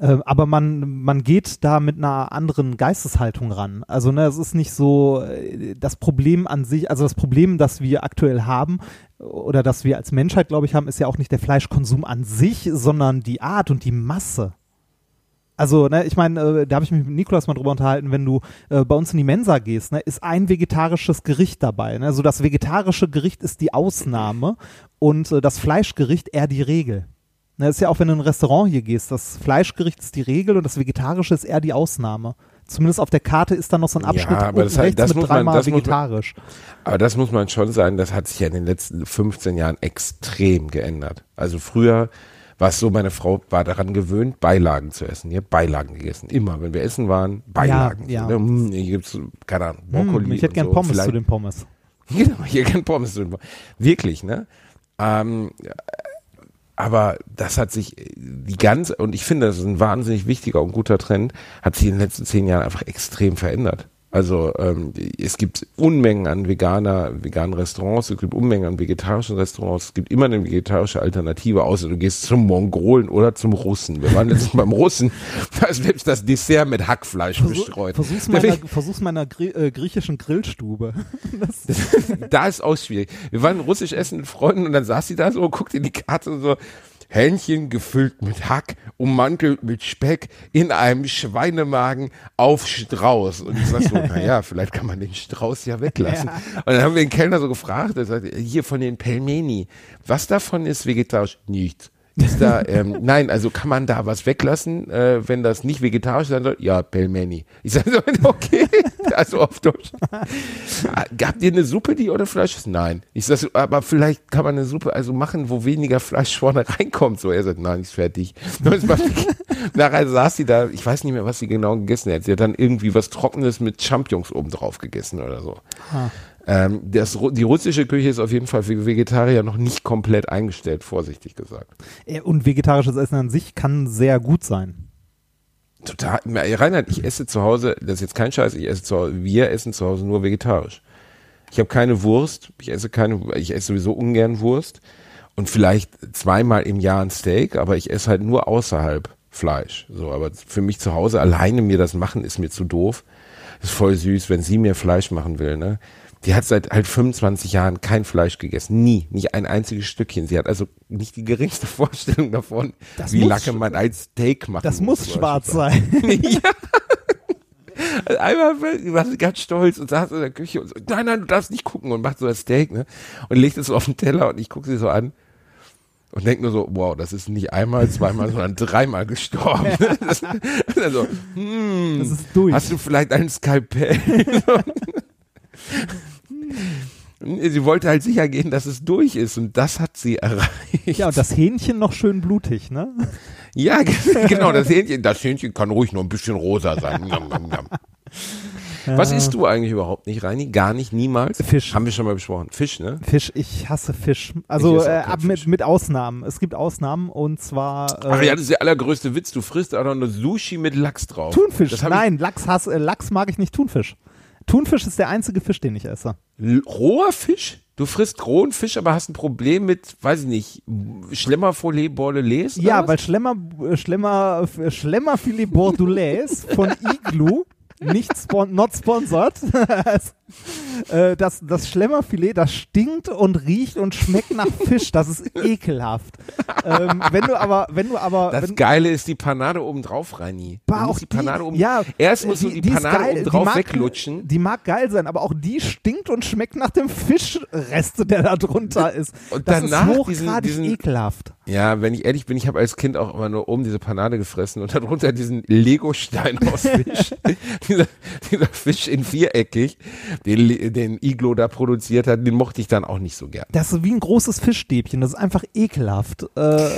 Ähm, aber man, man geht da mit einer anderen Geisteshaltung ran. Also ne, es ist nicht so äh, das Problem an sich, also das Problem, das wir aktuell haben oder das wir als Menschheit, glaube ich, haben, ist ja auch nicht der Fleischkonsum an sich, sondern die Art und die Masse. Also, ne, ich meine, äh, da habe ich mich mit Nikolas mal drüber unterhalten, wenn du äh, bei uns in die Mensa gehst, ne, ist ein vegetarisches Gericht dabei. Ne? Also das vegetarische Gericht ist die Ausnahme und äh, das Fleischgericht eher die Regel. Ne, ist ja auch, wenn du in ein Restaurant hier gehst, das Fleischgericht ist die Regel und das Vegetarische ist eher die Ausnahme. Zumindest auf der Karte ist dann noch so ein Ja, Abschnitt aber unten das heißt, das mit muss man- dreimal man- vegetarisch. Aber das muss man schon sagen, das hat sich ja in den letzten 15 Jahren extrem geändert. Also früher war es so, meine Frau war daran gewöhnt, Beilagen zu essen. Die hat Beilagen gegessen. Immer, wenn wir essen waren, Beilagen. ja. So, ne, hm, Hier gibt's, keine Ahnung, Brokkoli. Hm, ich hätte gern so. Pommes Vielleicht- zu den Pommes. Genau, hier kein Pommes drin. Wirklich, ne? Ähm, aber das hat sich die ganze, und ich finde, das ist ein wahnsinnig wichtiger und guter Trend, hat sich in den letzten zehn Jahren einfach extrem verändert. Also ähm, es gibt Unmengen an veganer, veganen Restaurants, es gibt Unmengen an vegetarischen Restaurants, es gibt immer eine vegetarische Alternative, außer du gehst zum Mongolen oder zum Russen. Wir waren letztens beim Russen, da ist selbst das Dessert mit Hackfleisch bestreut. Versuch's meiner, versuch's meiner Grie äh, griechischen Grillstube. Das, da ist auch schwierig. Wir waren russisch essen mit Freunden und dann saß sie da so, guckte in die Karte und so, Hähnchen gefüllt mit Hack, ummantelt mit Speck in einem Schweinemagen auf Strauß. Und ich sag so, naja, vielleicht kann man den Strauß ja weglassen. Und dann haben wir den Kellner so gefragt, er sagt, hier von den Pelmeni, was davon ist vegetarisch? Nichts. Ist da, ähm, nein, also kann man da was weglassen, äh, wenn das nicht vegetarisch sein soll? Ja, Pelmeni. Ich sage so, okay, also auf Deutsch. Ah, Habt ihr eine Suppe, die ohne Fleisch ist? Nein. Ich sag so, aber vielleicht kann man eine Suppe also machen, wo weniger Fleisch vorne reinkommt. So, er sagt, nein, ist fertig. Nachher saß sie da, ich weiß nicht mehr, was sie genau gegessen hat. Sie hat dann irgendwie was Trockenes mit Champignons oben drauf gegessen oder so. Ähm, das, die russische Küche ist auf jeden Fall für Vegetarier noch nicht komplett eingestellt, vorsichtig gesagt. Äh, und vegetarisches Essen an sich kann sehr gut sein. Total. Reinhard, ich esse zu Hause, das ist jetzt kein Scheiß, ich esse zu Hause, wir essen zu Hause nur vegetarisch. Ich habe keine Wurst, ich esse keine, ich esse sowieso ungern Wurst und vielleicht zweimal im Jahr ein Steak, aber ich esse halt nur außerhalb Fleisch. So, aber für mich zu Hause alleine mir das machen ist mir zu doof. Ist voll süß, wenn sie mir Fleisch machen will, ne? Die hat seit halt 25 Jahren kein Fleisch gegessen. Nie. Nicht ein einziges Stückchen. Sie hat also nicht die geringste Vorstellung davon, Das wie lange sch- man ein Steak macht. Das muss schwarz sein. ja. Also Einmal war sie ganz stolz und saß in der Küche und so, nein, nein, du darfst nicht gucken und macht so das Steak, ne? Und legt es so auf den Teller und ich gucke sie so an und denke nur so, wow, das ist nicht einmal, zweimal, sondern dreimal gestorben. Das, also, hm, Das ist durch. hast du vielleicht ein Skalpell? Sie wollte halt sicher gehen, dass es durch ist und das hat sie erreicht. Ja, und das Hähnchen noch schön blutig, ne? Ja, genau, das Hähnchen, das Hähnchen kann ruhig nur ein bisschen rosa sein. Njam, njam, njam. Was isst du eigentlich überhaupt nicht, Reini? Gar nicht, niemals? Fisch. Haben wir schon mal besprochen. Fisch, ne? Fisch, ich hasse Fisch. Also äh, ab mit, Fisch. mit Ausnahmen. Es gibt Ausnahmen und zwar äh, Ach ja, das ist der allergrößte Witz. Du frisst auch noch eine Sushi mit Lachs drauf. Thunfisch. Nein, Lachs, hass, äh, Lachs mag ich nicht, Thunfisch. Thunfisch ist der einzige Fisch, den ich esse. L- Roher Fisch? Du frisst rohen Fisch, aber hast ein Problem mit, weiß ich nicht, Schlemmerfilet Bordelaise? oder Ja, weil Schlemmer, äh, Schlemmer, äh, Schlemmerfilet Bordelaise von Igloo, nicht spon not sponsored, das, das Schlemmerfilet, das stinkt und riecht und schmeckt nach Fisch. Das ist ekelhaft. ähm, wenn du aber, wenn du aber, Das wenn, Geile ist die Panade oben drauf, Reini. Du Bah, auch die Panade oben, ja, erst musst du die, ist Panade geil, oben die drauf mag, weglutschen. Die mag geil sein, aber auch die stinkt und schmeckt nach dem Fischreste, der da drunter ist. Und das danach ist diesen- hochgradig diesen- ekelhaft. Ja, wenn ich ehrlich bin, ich habe als Kind auch immer nur oben diese Panade gefressen und darunter diesen Lego-Stein aus Fisch. dieser, dieser Fisch in viereckig, den, den Iglo da produziert hat, den mochte ich dann auch nicht so gern. Das ist wie ein großes Fischstäbchen. Das ist einfach ekelhaft. Äh,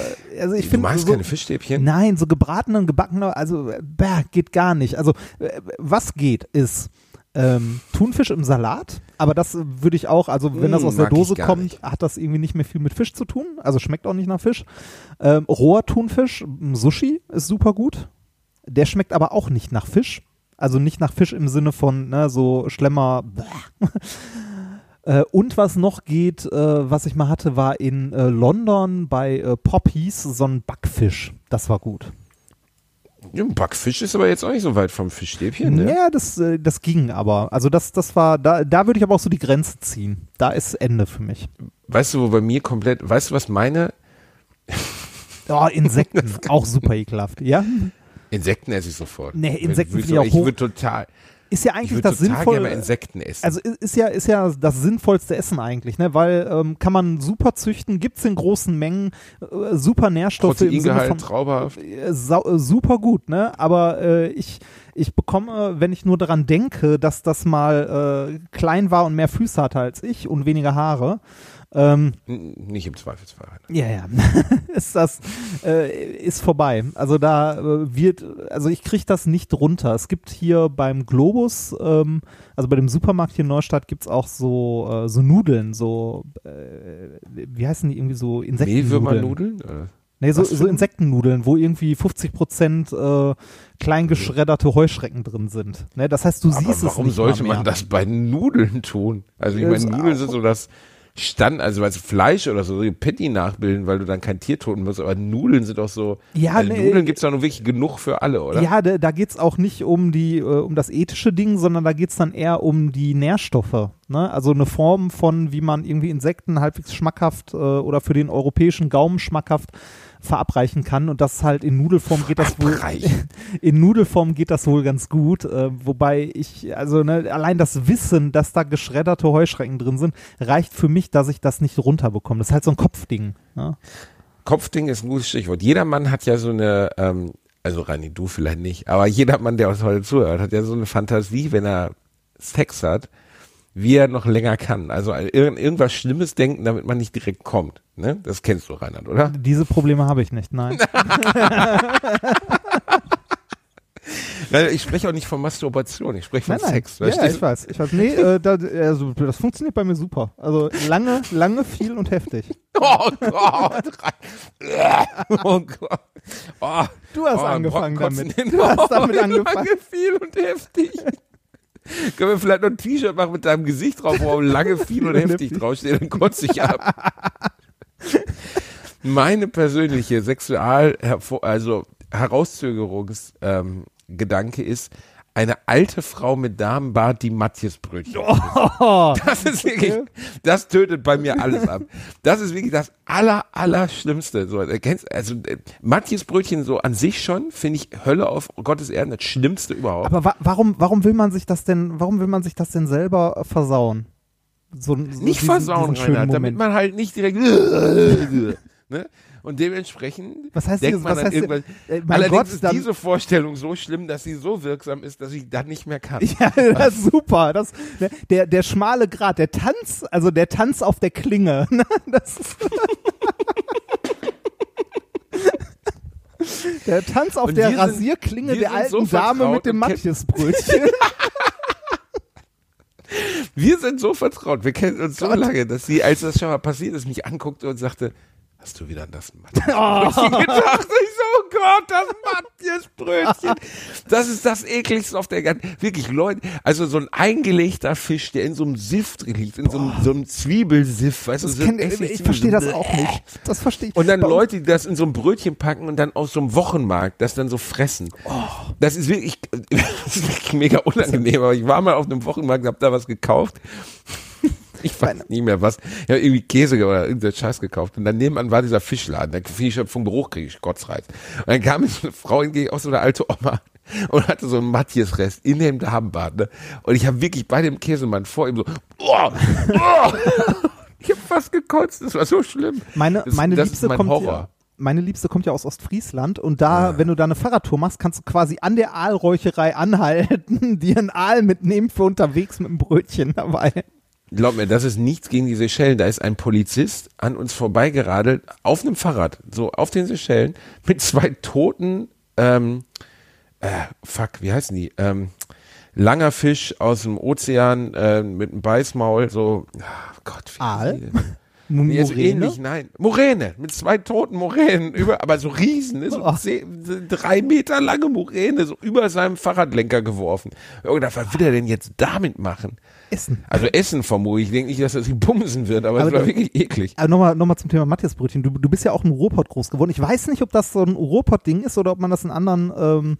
also ich Du magst so, keine Fischstäbchen? Nein, so gebratene und gebackene, also äh, bäh, geht gar nicht. Also äh, was geht ist ähm, Thunfisch im Salat, aber das würde ich auch, also wenn Mm, das aus der Dose kommt, nicht. hat das irgendwie nicht mehr viel mit Fisch zu tun. Also schmeckt auch nicht nach Fisch. Ähm, roher Thunfisch, Sushi ist super gut. Der schmeckt aber auch nicht nach Fisch. Also nicht nach Fisch im Sinne von ne, so Schlemmer. Äh, und was noch geht, äh, was ich mal hatte, war in äh, London bei Poppies so ein Backfisch. Das war gut. Ja, ein Backfisch ist aber jetzt auch nicht so weit vom Fischstäbchen, ne? Ja, das, das ging aber. Also das, das war, da, da würde ich aber auch so die Grenze ziehen. Da ist Ende für mich. Weißt du, wo bei mir komplett, weißt du, was meine Oh, Insekten, auch super ekelhaft. Ja, Insekten esse ich sofort. Nee, Insekten finde ich auch Ich würde total, ist ja ich eigentlich würde das total sinnvoll. gerne Insekten essen. Also ist ja, ist ja das sinnvollste Essen eigentlich, ne? Weil ähm, kann man super züchten, gibt's in großen Mengen, äh, super Nährstoffe im Sinne von traumhaft. äh, äh, super gut, ne? Aber äh, ich, ich bekomme, wenn ich nur daran denke, dass das mal äh, klein war und mehr Füße hatte als ich und weniger Haare, ähm, Nicht im Zweifelsfall. ja, ja, ist das äh, ist vorbei. Also da äh, wird, also ich kriege das nicht runter. Es gibt hier beim Globus, ähm, also bei dem Supermarkt hier in Neustadt gibt's auch so äh, so Nudeln, so äh, wie heißen die irgendwie so Insektennudeln? Mehlwürmernudeln? Nee, so, so Insektennudeln, wo irgendwie 50 Prozent äh, klein geschredderte Heuschrecken drin sind. Ne, das heißt, du Aber siehst es warum nicht sollte mal mehr. man das bei Nudeln tun? Also ich meine, Nudeln sind so das Stand, also weißt du, Fleisch oder so, so Patty nachbilden, weil du dann kein Tier toten musst, aber Nudeln sind doch so, Ja, also nee. Nudeln gibt's doch nur wirklich genug für alle, oder? Ja, da, da geht's auch nicht um die, äh, um das ethische Ding, sondern da geht's dann eher um die Nährstoffe. Ne? Also eine Form von, wie man irgendwie Insekten halbwegs schmackhaft äh, oder für den europäischen Gaumen schmackhaft verabreichen kann und das halt in Nudelform geht das wohl in Nudelform geht das wohl ganz gut, äh, wobei ich also ne, allein das Wissen, dass da geschredderte Heuschrecken drin sind, reicht für mich, dass ich das nicht runterbekomme. Das ist halt so ein Kopfding. Ne? Kopfding ist ein gutes Stichwort. Jeder Mann hat ja so eine, ähm, also Rani, du vielleicht nicht, aber jeder Mann, der uns heute zuhört, hat ja so eine Fantasie, wenn er Sex hat, wie er noch länger kann. Also irgend, irgendwas Schlimmes denken, damit man nicht direkt kommt. Ne? Das kennst du, Reinhard, oder? Diese Probleme habe ich nicht, nein. Ich spreche auch nicht von Masturbation, ich spreche von Nein, nein. Sex. Ja, ich weiß. Ich weiß. Nee, äh, da, also, das funktioniert bei mir super. Also lange, lange, viel und heftig. Oh Gott. oh Gott. Oh, Du hast oh, angefangen Brockenkotzen damit. Du hast damit angefangen. Lange, viel und heftig. Können wir vielleicht noch ein T-Shirt machen mit deinem Gesicht drauf, wo lange, viel und heftig draufsteht, dann kotze ich ab. Meine persönliche Sexual, also Herauszögerungsgedanke ähm, ist, eine alte Frau mit Damenbart, die Matjesbrötchen. Oh, Das ist wirklich, das tötet bei mir alles ab. Das ist wirklich das aller, aller Schlimmste. So, erkennst, also, äh, Matthias Brötchen so an sich schon, finde ich Hölle auf Gottes Erden das Schlimmste überhaupt. aber wa warum, warum will man sich das denn, warum will man sich das denn selber äh, versauen? So, so nicht diesen- versauen, diesen Reinhard, damit man halt nicht direkt, ne? Und dementsprechend Was heißt denkt dieses- man was dann heißt irgendwann, äh, allerdings Gott, ist diese Vorstellung so schlimm, dass sie so wirksam ist, dass ich dann nicht mehr kann. Ja, das ist super. Das, ne, der, der schmale Grat, der Tanz, also der Tanz auf der Klinge. ne, Das ist der Tanz auf Und der sind- Rasierklinge der alten so Dame mit dem Matjesbrötchen. Wir sind so vertraut, wir kennen uns so lange, dass sie, als das schon mal passiert ist, mich anguckte und sagte, hast du wieder an das Mathe gedacht? Ich so, oh Gott, das Matthias-Brötchen. Das ist das ekligste auf der ganzen, wirklich Leute, also so ein eingelegter Fisch, der in so einem drin liegt, in so einem, so einem Zwiebelsiff, weißt du, Das so kenn, ich ich verstehe das auch nicht. Das verstehe ich. und dann Leute, die das in so ein Brötchen packen und dann aus so einem Wochenmarkt das dann so fressen. Das ist wirklich, das ist wirklich mega unangenehm, aber ich war mal auf einem Wochenmarkt und hab da was gekauft. Ich weiß nicht mehr was. Ich habe irgendwie Käse oder irgendeinen Scheiß gekauft. Und dann nebenan war dieser Fischladen. Der Fisch vom Geruch kriege ich Kotzreiz. Und dann kam so eine Frau entgegen, auch so eine alte Oma. Und hatte so einen Matthias-Rest in dem Damenbad. Ne? Und ich habe wirklich bei dem Käsemann vor ihm so, oh, oh. ich habe fast gekotzt. Das war so schlimm. Meine, Das- meine das ist Liebste mein kommt Horror. ja, meine Liebste kommt ja aus Ostfriesland und da, wenn du da eine Fahrradtour machst, kannst du quasi an der Aalräucherei anhalten, dir einen Aal mitnehmen für unterwegs mit einem Brötchen dabei. Glaub mir, das ist nichts gegen die Seychellen. Da ist ein Polizist an uns vorbeigeradelt auf einem Fahrrad, so auf den Seychellen, mit zwei toten, ähm, äh, fuck, wie heißen die? Ähm, langer Fisch aus dem Ozean äh, mit einem Beißmaul, so, ah, Gott, wie Aal? Denn? Nee, so Moräne? ähnlich, nein. Moräne, mit zwei toten Moränen, über, aber so riesen, ne? so Ach. zehn, drei Meter lange Moräne, so über seinem Fahrradlenker geworfen. Hab gedacht, was will er denn jetzt damit machen? Essen. Also Essen vermute ich. Ich denke nicht, dass das sich bumsen wird, aber, Aber es war wirklich eklig. Aber nochmal noch mal zum Thema Matthias-Brötchen. Du, du bist ja auch im Ruhrpott groß geworden. Ich weiß nicht, ob das so ein Ruhrpott-Ding ist oder ob man das in anderen, ähm,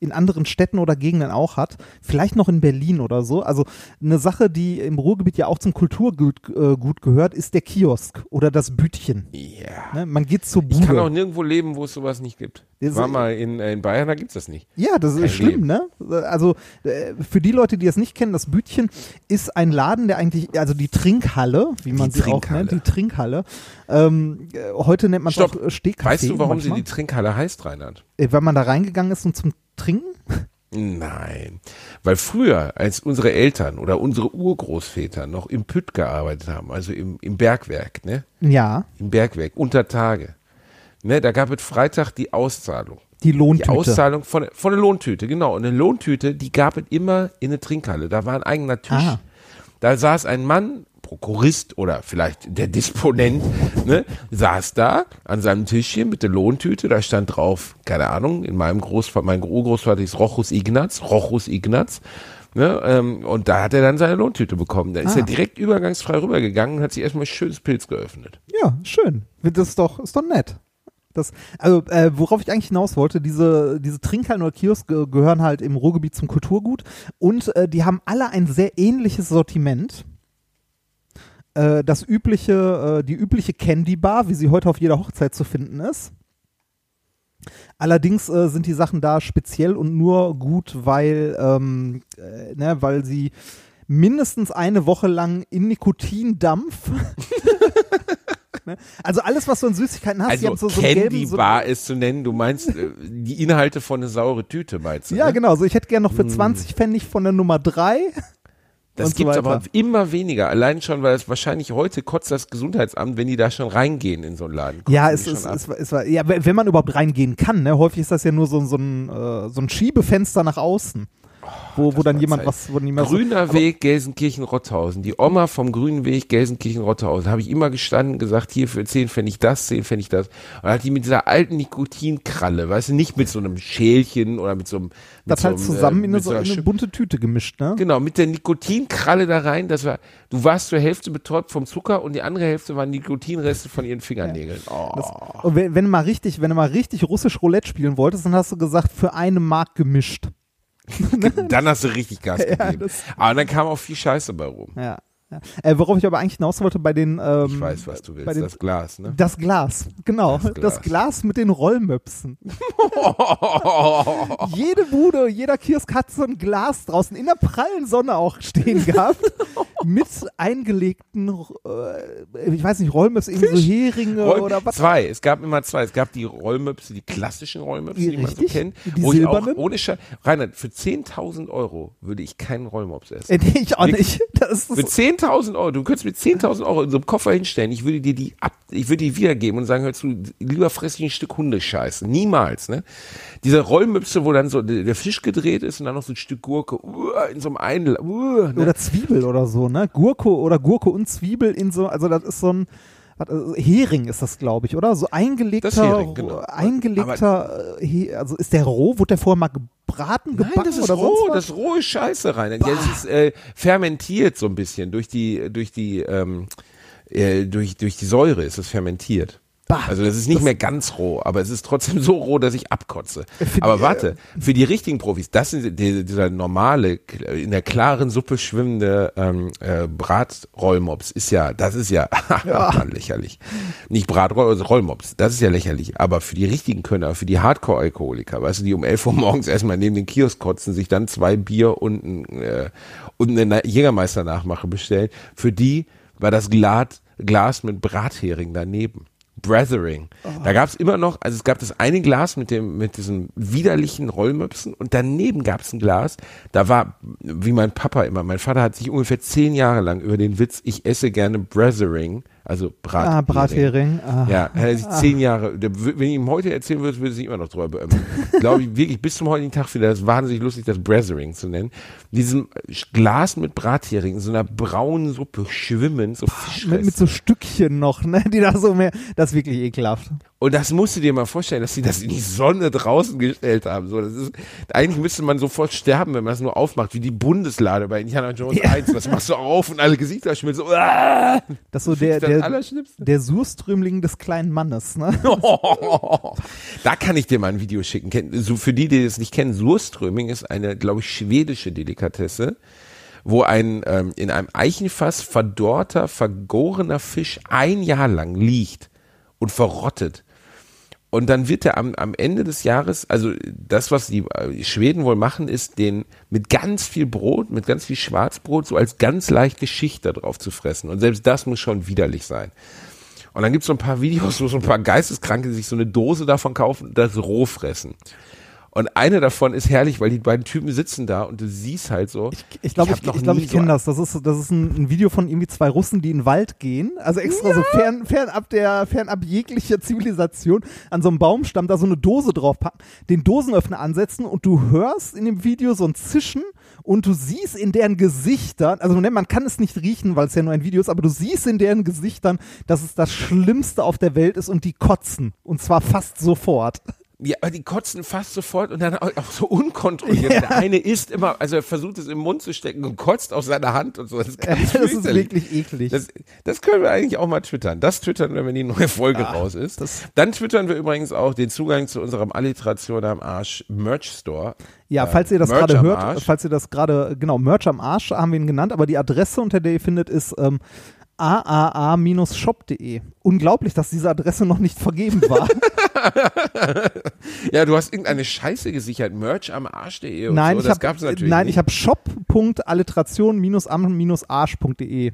in anderen Städten oder Gegenden auch hat. Vielleicht noch in Berlin oder so. Also eine Sache, die im Ruhrgebiet ja auch zum Kulturgut äh, gut gehört, ist der Kiosk oder das Bütchen. Ja. Ne? Man geht zur Bude. Ich kann auch nirgendwo leben, wo es sowas nicht gibt. Das war ist- mal in, äh, in Bayern, da gibt's das nicht. Ja, das Kein ist schlimm, Leben. ne? Also äh, für die Leute, die es nicht kennen, das Bütchen ist ein Laden, der eigentlich, also die Trinkhalle, wie man Die sie auch Trinkhalle. nennt, die Trinkhalle. Ähm, äh, heute nennt man es auch Stehkaffee. Weißt du, warum manchmal. sie die Trinkhalle heißt, Reinhard? Weil man da reingegangen ist und zum Trinken? Nein. Weil früher, als unsere Eltern oder unsere Urgroßväter noch im Pütt gearbeitet haben, also im, im Bergwerk, ne? Ja, Im Bergwerk, unter Tage. Ne, da gab es Freitag die Auszahlung. die Die Lohntüte. Auszahlung von, von der Lohntüte, genau. Und eine Lohntüte, die gab es immer in eine Trinkhalle. Da war ein eigener Tisch. Ah. Da saß ein Mann, Prokurist oder vielleicht der Disponent, ne, saß da an seinem Tischchen mit der Lohntüte. Da stand drauf, keine Ahnung, in meinem Großvater, mein Urgroßvater ist Rochus Ignaz, Rochus Ignaz. Ne, ähm, und da hat er dann seine Lohntüte bekommen. Da ist Ah. er direkt übergangsfrei rübergegangen und hat sich erstmal ein schönes Pilz geöffnet. Ja, schön. Das ist doch, ist doch nett. Das, also, äh, worauf ich eigentlich hinaus wollte, diese, diese Trinkhallen oder Kioske gehören halt im Ruhrgebiet zum Kulturgut und äh, die haben alle ein sehr ähnliches Sortiment. Äh, das übliche, äh, die übliche Candy Bar, wie sie heute auf jeder Hochzeit zu finden ist. Allerdings äh, sind die Sachen da speziell und nur gut, weil, ähm, äh, ne, weil sie mindestens eine Woche lang in Nikotindampf Ne? Also alles, was du an Süßigkeiten hast, Also so, so Candy so, Bar ist zu nennen. Du meinst äh, die Inhalte von eine saure Tüte, meinst du? Ja, ne? genau. So, ich hätte gerne noch für 20 Pfennig von der Nummer 3. Das und so gibt's aber immer weniger. Allein schon, weil es wahrscheinlich heute kotzt das Gesundheitsamt, wenn die da schon reingehen in so einen Laden. Ja, es ist, es, war- es war, ja, wenn wenn man überhaupt reingehen kann, ne? Häufig ist das ja nur so, so, ein, äh, so ein Schiebefenster nach außen. Wo, wo dann jemand Zeit. was, wo niemand so, Grüner aber- Weg Gelsenkirchen-Rotthausen. Die Oma vom Grünen Weg Gelsenkirchen-Rotthausen. Habe ich immer gestanden, gesagt, hier für 10 Pfennig das, 10 Pfennig das. Und hat die mit dieser alten Nikotinkralle, weißt du, nicht mit so einem Schälchen oder mit so einem. Mit das so halt zusammen äh, in, so, einer in eine bunte Tüte gemischt, ne? Genau, mit der Nikotinkralle da rein, das war, du warst zur Hälfte betäubt vom Zucker und die andere Hälfte waren Nikotinreste von ihren Fingernägeln. Oh. Das, und wenn, wenn du mal richtig, wenn du mal richtig russisch Roulette spielen wolltest, dann hast du gesagt, für eine Mark gemischt. Dann hast du richtig Gas Ja, gegeben. das- Aber dann kam auch viel Scheiße bei rum. Ja. ja. Äh, worauf ich aber eigentlich hinaus wollte bei den ähm, Ich weiß, was du willst. den, Das Glas, ne? das Glas, genau. Das Das Glas. Glas, mit den Rollmöpsen. Jede Bude, jeder Kiosk hat so ein Glas draußen in der prallen Sonne auch stehen gehabt. mit eingelegten, äh, ich weiß nicht, Rollmöpse, irgendwie so Heringe Roll- oder was. Zwei. Es gab immer zwei. Es gab die Rollmöpse, die klassischen Rollmöpse, die, man so kennt. Die wo ich auch, silbernen? ohne Scheiß, Reinhard, für 10.000 Euro würde ich keinen Rollmops essen. Äh, ich auch nicht. Das ist Für 10.000 Euro, du könntest mir 10.000 Euro in so einem Koffer hinstellen, ich würde dir die ab, ich würde die wiedergeben und sagen, hör zu, lieber fress ich ein Stück Hundescheiße. Niemals, ne? Diese Rollmöpse, wo dann so der Fisch gedreht ist und dann noch so ein Stück Gurke, uh, in so einem einen, uh, ne? Oder Zwiebel oder so, ne? Gurke oder Gurke und Zwiebel in so, also das ist so ein, äh, Hering ist das, glaube ich, oder? So eingelegter, Hering, genau. eingelegter, äh, He- also ist der roh? Wurde der vorher mal gebraten, gebacken Nein, das ist oder roh, das ist rohe Scheiße rein. Ja, das ist äh, fermentiert so ein bisschen durch die durch die ähm, äh, durch durch die Säure ist es fermentiert. Bah. Also das ist nicht mehr ganz roh, aber es ist trotzdem so roh, dass ich abkotze. Aber die, warte, für die richtigen Profis, das sind die, dieser normale in der klaren Suppe schwimmende ähm, äh, Bratrollmops ist ja, das ist ja, lächerlich. Nicht Bratroll, also Rollmops, das ist ja lächerlich. Aber für die richtigen Könner, für die Hardcore-Alkoholiker, weißt du, die um 11 Uhr morgens erstmal neben den Kiosk kotzen, sich dann zwei Bier und, ein, äh, und eine Na- Jägermeister-Nachmache bestellen, für die war das Glas mit Brathering daneben. Brethering. Da gab es immer noch, also es gab das eine Glas mit dem, mit diesen widerlichen Rollmöpsen und daneben gab es ein Glas, da war, wie mein Papa immer, mein Vater hat sich ungefähr zehn Jahre lang über den Witz, ich esse gerne Brethering, also Brathering. Ah, Brathering. Ah. Ja, er hat sich zehn Jahre, wenn ich ihm heute erzählen würde, würde sich immer noch drüber beömmeln. Glaube ich wirklich bis zum heutigen Tag finde ich das wahnsinnig lustig, das Brethering zu nennen. Diesem Glas mit Brathering in so einer braunen Suppe schwimmend, so Fischreste. Mit, mit so Stückchen noch, ne? Die da so mehr. Das ist wirklich ekelhaft. Und das musst du dir mal vorstellen, dass sie das in die Sonne draußen gestellt haben. So, das ist, eigentlich müsste man sofort sterben, wenn man das nur aufmacht, wie die Bundeslade bei Indiana Jones 1. Das machst du auf und alle Gesichter schmilzen so. Ah! Das ist so der, der, der Surströmling des kleinen Mannes, ne? Da kann ich dir mal ein Video schicken. So für die, die das nicht kennen, Surströming ist eine, glaube ich, schwedische Delikatesse, wo ein ähm, in einem Eichenfass verdorrter, vergorener Fisch ein Jahr lang liegt und verrottet. Und dann wird er am, am Ende des Jahres, also das, was die äh, Schweden wohl machen, ist den mit ganz viel Brot, mit ganz viel Schwarzbrot, so als ganz leichte Schicht da drauf zu fressen. Und selbst das muss schon widerlich sein. Und dann gibt's so ein paar Videos, wo so ein paar Geisteskranke sich so eine Dose davon kaufen und das roh fressen. Und eine davon ist herrlich, weil die beiden Typen sitzen da und du siehst halt so. Ich glaube, ich, noch ich, glaub, nie ich kenne so- das. Das ist, das ist ein, ein Video von irgendwie zwei Russen, die in den Wald gehen. Also extra so fern, fernab der, fernab jeglicher Zivilisation an so einem Baumstamm da so eine Dose draufpacken, den Dosenöffner ansetzen und du hörst in dem Video so ein Zischen und du siehst in deren Gesichtern, also man kann es nicht riechen, weil es ja nur ein Video ist, aber du siehst in deren Gesichtern, dass es das Schlimmste auf der Welt ist und die kotzen. Und zwar fast sofort. Ja, aber die kotzen fast sofort und dann auch, so unkontrolliert. Ja. Der eine isst immer, also er versucht es im Mund zu stecken und kotzt aus seiner Hand und so. Das ist, ganz das ist wirklich eklig. Das, das können wir eigentlich auch mal twittern. Das twittern wir, wenn die neue Folge raus ist. Dann twittern wir übrigens auch den Zugang zu unserem Alliteration am Arsch Merch Store. Ja, falls ihr das Merch gerade hört, falls ihr das gerade, genau, Merch am Arsch haben wir ihn genannt, aber die Adresse, unter der ihr findet, ist ähm, aaa-shop.de. Unglaublich, dass diese Adresse noch nicht vergeben war. Ja, du hast irgendeine Scheiße gesichert. Merch am Arsch.de und nein, so. ich Das gab's natürlich nein, nicht. ich habe shop.alliteration-am-arsch.de.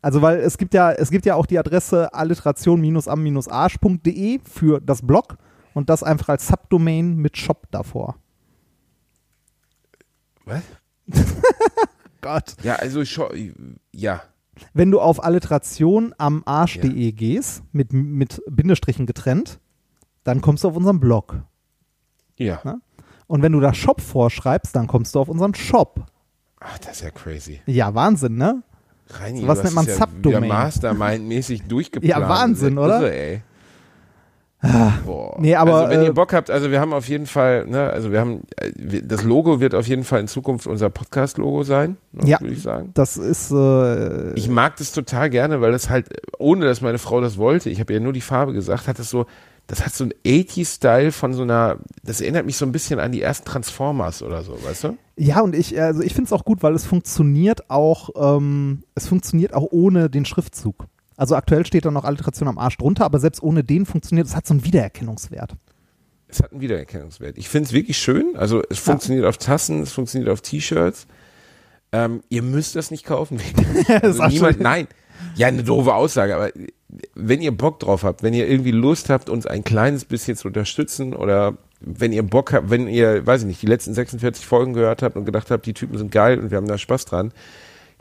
Also weil es gibt ja, es gibt ja auch die Adresse alliteration-am-arsch.de für das Blog und das einfach als Subdomain mit Shop davor. Was? Gott. Ja, also ja. Wenn du auf alliteration am Arsch.de gehst, mit, mit Bindestrichen getrennt, dann kommst du auf unseren Blog. Ja. Ne? Und wenn du da Shop vorschreibst, dann kommst du auf unseren Shop. Ach, das ist ja crazy. Ja, Wahnsinn, ne? Reini, So was nennt man ja Subdomain. wieder Mastermind-mäßig durchgeplant. Ja, Wahnsinn, oder? Irre, ey. Boah. Nee, aber, also wenn äh, ihr Bock habt, also wir haben auf jeden Fall, ne, also wir haben, äh, das Logo wird auf jeden Fall in Zukunft unser Podcast-Logo sein, ne, Ja. würde ich sagen. Das ist, äh, Ich mag das total gerne, weil das halt, ohne dass meine Frau das wollte, ich habe ihr nur die Farbe gesagt, hat es so, das hat so einen 80s-Style von so einer, das erinnert mich so ein bisschen an die ersten Transformers oder so, weißt du? ja, und ich, also ich finde es auch gut, weil es funktioniert auch, ähm, es funktioniert auch ohne den Schriftzug. Also aktuell steht da noch Alliteration am Arsch drunter, aber selbst ohne den funktioniert, es hat so einen Wiedererkennungswert. Es hat einen Wiedererkennungswert. Ich finde es wirklich schön. Also es funktioniert auf Tassen, es funktioniert auf T-Shirts. Ähm, ihr müsst das nicht kaufen. also niemand, nein. Ja, eine doofe Aussage, aber wenn ihr Bock drauf habt, wenn ihr irgendwie Lust habt, uns ein kleines bisschen zu unterstützen oder wenn ihr Bock habt, wenn ihr, weiß ich nicht, die letzten 46 Folgen gehört habt und gedacht habt, die Typen sind geil und wir haben da Spaß dran,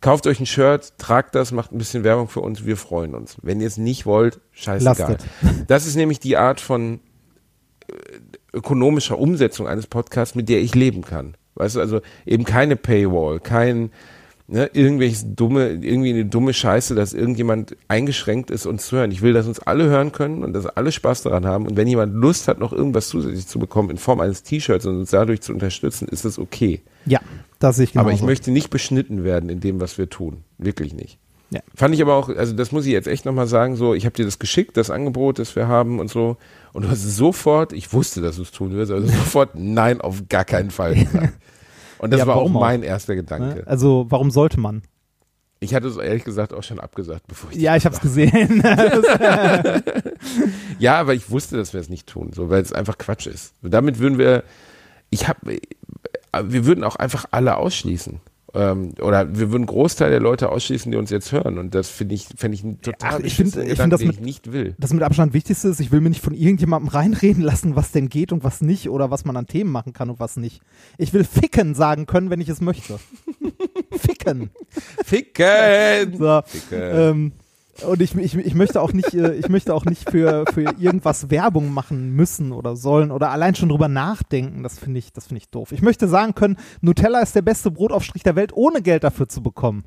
kauft euch ein Shirt, tragt das, macht ein bisschen Werbung für uns, wir freuen uns. Wenn ihr es nicht wollt, scheißegal. Lasst Das ist nämlich die Art von äh, ökonomischer Umsetzung eines Podcasts, mit der ich leben kann. Weißt du, also eben keine Paywall, kein ne, irgendwelches dumme, irgendwie eine dumme Scheiße, dass irgendjemand eingeschränkt ist, uns zu hören. Ich will, dass uns alle hören können und dass alle Spaß daran haben. Und wenn jemand Lust hat, noch irgendwas zusätzlich zu bekommen in Form eines T-Shirts und uns dadurch zu unterstützen, ist das okay. Ja, das sehe ich genauso. Aber ich möchte nicht beschnitten werden in dem, was wir tun. Wirklich nicht. Ja. Fand ich aber auch, also das muss ich jetzt echt nochmal sagen, so, ich habe dir das geschickt, das Angebot, das wir haben und so. Und du hast sofort, ich wusste, dass du es tun wirst, aber sofort nein, auf gar keinen Fall gesagt. Und das Ja, war auch warum auch? mein erster Gedanke. Ne? Also, warum sollte man? Ich hatte es ehrlich gesagt auch schon abgesagt, bevor ich Ja, ich habe es gesehen. Ja, aber ich wusste, dass wir es nicht tun, so, weil es einfach Quatsch ist. Und damit würden wir, ich habe, wir würden auch einfach alle ausschließen. Ähm, oder wir würden einen Großteil der Leute ausschließen, die uns jetzt hören. Und das finde ich, finde ich einen total Ach, ich beschissenen find- ich find das mit- ich nicht will. das mit Abstand Wichtigste ist, ich will mir nicht von irgendjemandem reinreden lassen, was denn geht und was nicht oder was man an Themen machen kann und was nicht. Ich will ficken sagen können, wenn ich es möchte. ficken. Ficken! So, Ficken. ähm, und ich, ich, ich möchte auch nicht, äh, ich möchte auch nicht für, für irgendwas Werbung machen müssen oder sollen oder allein schon drüber nachdenken. Das finde ich, das finde ich doof. Ich möchte sagen können, Nutella ist der beste Brotaufstrich der Welt, ohne Geld dafür zu bekommen.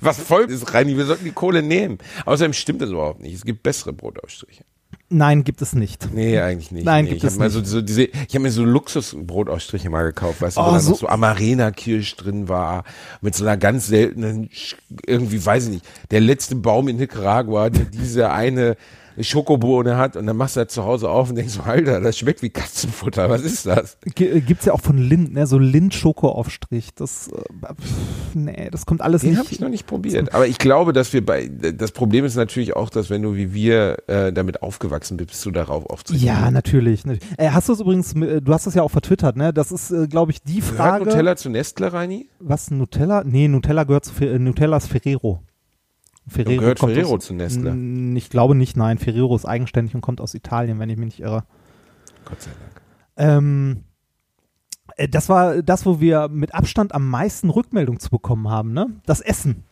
Was voll ist, Reini, wir sollten die Kohle nehmen. Außerdem stimmt das überhaupt nicht. Es gibt bessere Brotausstriche. Nein, gibt es nicht. Nee, eigentlich nicht. Nein, nee, gibt ich es mal so, nicht. so diese, ich habe mir so Luxus-Brotausstriche mal gekauft, weißt du, Oh, wo so- noch so Amarena-Kirsch drin war, mit so einer ganz seltenen, irgendwie, weiß ich nicht, der letzte Baum in Nicaragua, der diese eine Schokobohne hat und dann machst du das zu Hause auf und denkst so, Alter, das schmeckt wie Katzenfutter, was ist das? G äh, gibt's ja auch von Lind, ne, so Lind-Schoko-Aufstrich. Das, äh, pff, nee, das kommt alles Den nicht. habe ich noch nicht probiert. Aber ich glaube, dass wir bei, das Problem ist natürlich auch, dass wenn du wie wir äh, damit aufgewachsen bist, bist du darauf aufzunehmen. Ja, natürlich. natürlich. Äh, hast du es übrigens, äh, du hast das ja auch vertwittert, ne? Das ist, äh, glaube ich, die Gehört Frage. Nutella zu Nestle, Reini? Was, Nutella? Nee, Nutella gehört zu, äh, Nutella ist Ferrero. Ferrero gehört Ferrero aus, zu Nestle? Ich glaube nicht, nein. Ferrero ist eigenständig und kommt aus Italien, wenn ich mich nicht irre. Gott sei Dank. Ähm, äh, das war das, wo wir mit Abstand am meisten Rückmeldung zu bekommen haben, ne? Das Essen.